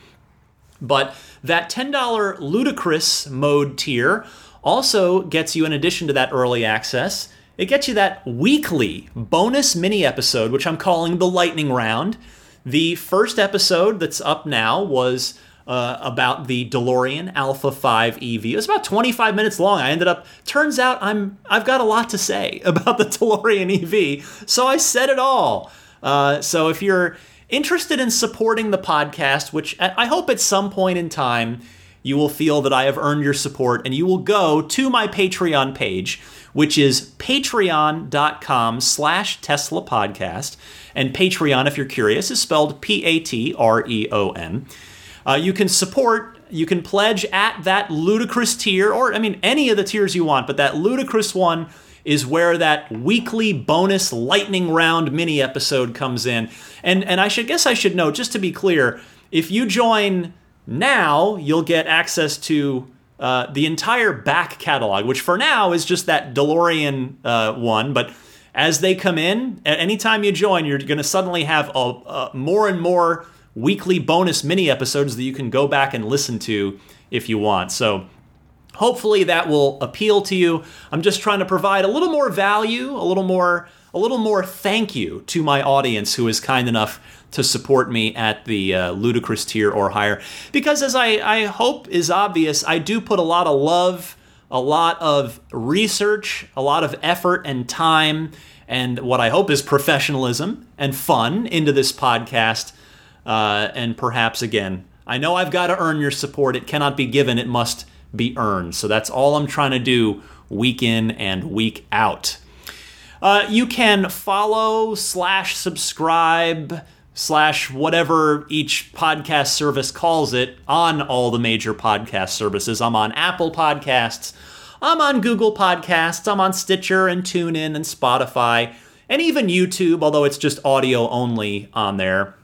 but that $10 ludicrous mode tier also gets you, in addition to that early access, it gets you that weekly bonus mini episode, which I'm calling the Lightning Round. The first episode that's up now was uh, about the DeLorean Alpha 5 EV. It was about 25 minutes long. I ended up turns out I'm I've got a lot to say about the DeLorean EV, so I said it all. Uh, so if you're interested in supporting the podcast, which I hope at some point in time you will feel that I have earned your support and you will go to my Patreon page, which is patreon.com slash Tesla podcast. And Patreon, if you're curious, is spelled P-A-T-R-E-O-N. Uh, you can support, you can pledge at that ludicrous tier, or I mean any of the tiers you want, but that ludicrous one is where that weekly bonus lightning round mini episode comes in. And and I should guess I should note, just to be clear, if you join now you'll get access to uh, the entire back catalog, which for now is just that DeLorean uh, one. But as they come in, at any time you join, you're going to suddenly have a, a more and more weekly bonus mini episodes that you can go back and listen to if you want. So hopefully that will appeal to you. I'm just trying to provide a little more value, a little more a little more thank you to my audience who is kind enough to support me at the uh, ludicrous tier or higher. Because as I, I hope is obvious, I do put a lot of love, a lot of research, a lot of effort and time, and what I hope is professionalism and fun into this podcast. Uh, and perhaps again, I know I've got to earn your support. It cannot be given, it must be earned. So that's all I'm trying to do week in and week out. Uh, you can follow slash subscribe slash whatever each podcast service calls it on all the major podcast services. I'm on Apple Podcasts, I'm on Google Podcasts, I'm on Stitcher and TuneIn and Spotify, and even YouTube, although it's just audio only on there.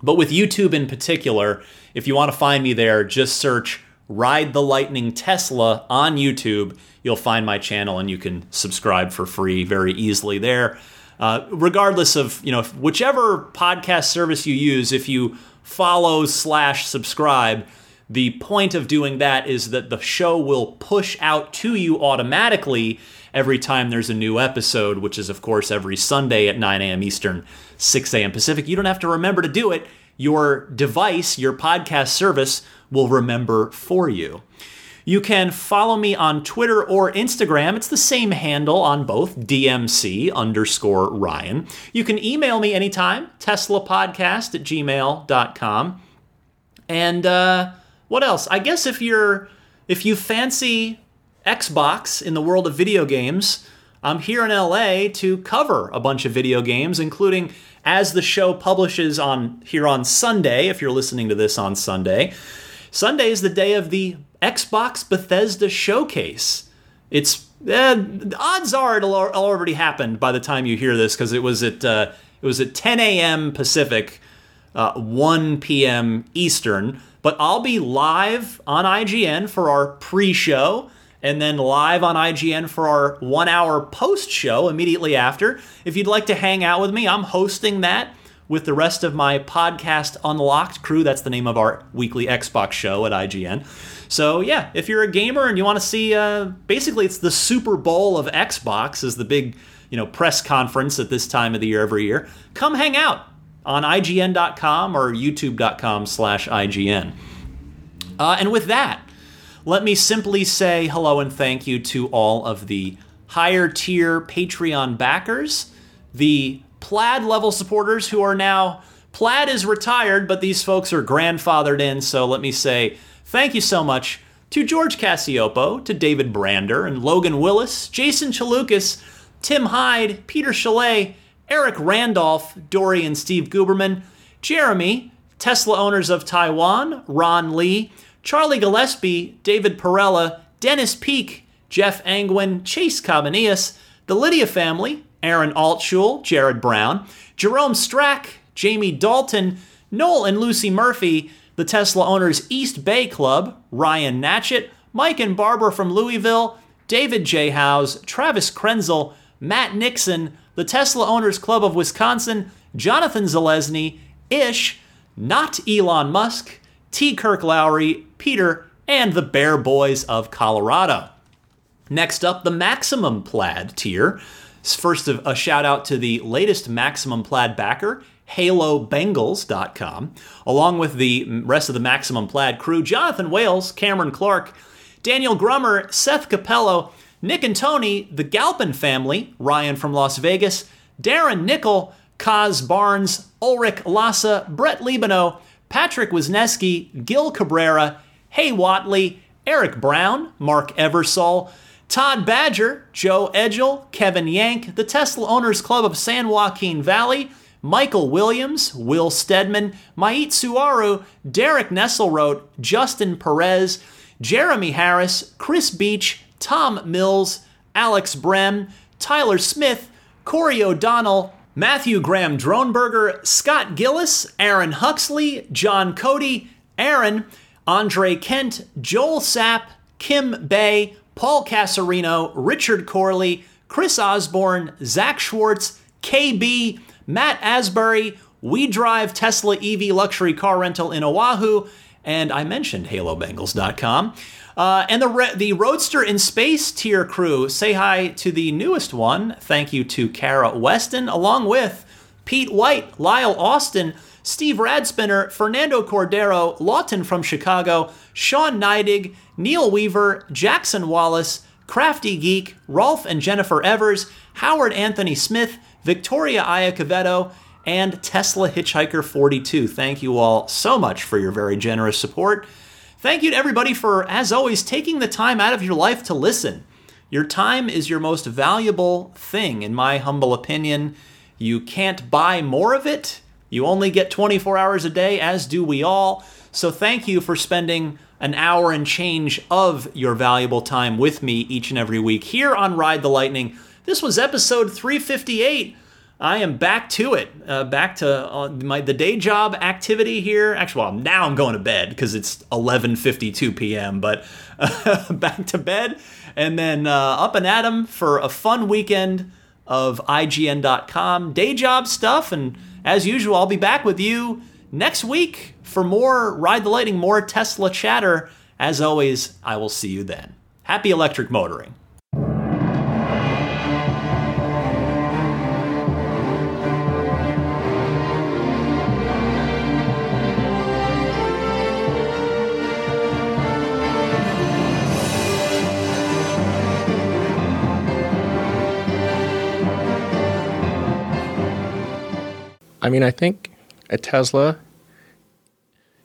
But with YouTube in particular, if you want to find me there, just search Ride the Lightning Tesla on YouTube. You'll find my channel and you can subscribe for free very easily there. Uh, regardless of you know whichever podcast service you use, if you follow slash subscribe, the point of doing that is that the show will push out to you automatically every time there's a new episode, which is of course every Sunday at 9 a.m. Eastern, 6 a.m. Pacific. You don't have to remember to do it. Your device, your podcast service, will remember for you. You can follow me on Twitter or Instagram. It's the same handle on both, DMC underscore Ryan. You can email me anytime, TeslaPodcast at gmail.com. And uh, what else? I guess if you're if you fancy Xbox in the world of video games, I'm here in LA to cover a bunch of video games, including as the show publishes on here on Sunday, if you're listening to this on Sunday. Sunday is the day of the Xbox Bethesda Showcase. It's eh, odds are it'll already happened by the time you hear this because it was at uh, it was at 10 a.m. Pacific, uh, 1 p.m. Eastern. But I'll be live on IGN for our pre-show and then live on IGN for our one hour post show immediately after. If you'd like to hang out with me, I'm hosting that with the rest of my podcast Unlocked crew. That's the name of our weekly Xbox show at IGN. So, yeah, if you're a gamer and you want to see, uh, basically, it's the Super Bowl of Xbox, is the big you know press conference at this time of the year every year. Come hang out on IGN.com or YouTube.com slash IGN. Uh, and with that, let me simply say hello and thank you to all of the higher tier Patreon backers, the plaid level supporters who are now plaid is retired, but these folks are grandfathered in. So let me say thank you so much to George Cassiopo, to David Brander and Logan Willis, Jason Chalukas, Tim Hyde, Peter Chalet, Eric Randolph, Dory and Steve Guberman, Jeremy, Tesla owners of Taiwan, Ron Lee, Charlie Gillespie, David Perella, Dennis Peak, Jeff Angwin, Chase Cabanillas, the Lydia family, Aaron Altschul, Jared Brown, Jerome Strack, Jamie Dalton, Noel and Lucy Murphy, the Tesla Owners East Bay Club, Ryan Natchett, Mike and Barbara from Louisville, David J. Howes, Travis Krenzel, Matt Nixon, the Tesla Owners Club of Wisconsin, Jonathan Zalesny, Ish, not Elon Musk, T. Kirk Lowry, Peter, and the Bear Boys of Colorado. Next up, the Maximum Plaid tier. First, a shout out to the latest Maximum Plaid backer, HaloBengals.com, along with the rest of the Maximum Plaid crew Jonathan Wales, Cameron Clark, Daniel Grummer, Seth Capello, Nick and Tony, the Galpin family, Ryan from Las Vegas, Darren Nickel, Kaz Barnes, Ulrich Lassa, Brett Libano, Patrick Wisneski, Gil Cabrera, Hay Watley, Eric Brown, Mark Eversole, Todd Badger, Joe Edgel, Kevin Yank, the Tesla Owners Club of San Joaquin Valley, Michael Williams, Will Stedman, Mait Suaru, Derek Nesselrote, Justin Perez, Jeremy Harris, Chris Beach, Tom Mills, Alex Brem, Tyler Smith, Corey O'Donnell, Matthew Graham Droneberger, Scott Gillis, Aaron Huxley, John Cody, Aaron, Andre Kent, Joel Sapp, Kim Bay, Paul Casarino, Richard Corley, Chris Osborne, Zach Schwartz, KB, Matt Asbury, We Drive Tesla EV luxury car rental in Oahu, and I mentioned HaloBengals.com. Uh, and the the Roadster in Space tier crew say hi to the newest one. Thank you to Kara Weston, along with Pete White, Lyle Austin, Steve Radspinner, Fernando Cordero, Lawton from Chicago, Sean Neidig, Neil Weaver, Jackson Wallace, Crafty Geek, Rolf and Jennifer Evers, Howard Anthony Smith, Victoria Iacovetto, and Tesla Hitchhiker 42. Thank you all so much for your very generous support. Thank you to everybody for, as always, taking the time out of your life to listen. Your time is your most valuable thing, in my humble opinion. You can't buy more of it. You only get 24 hours a day, as do we all. So thank you for spending an hour and change of your valuable time with me each and every week here on Ride the Lightning. This was episode 358 I am back to it, uh, back to uh, my the day job activity here. Actually, well, now I'm going to bed because it's 11:52 p.m. But uh, back to bed, and then uh, up and at 'em for a fun weekend of IGN.com day job stuff. And as usual, I'll be back with you next week for more Ride the Lightning, more Tesla chatter. As always, I will see you then. Happy electric motoring. I mean, I think a Tesla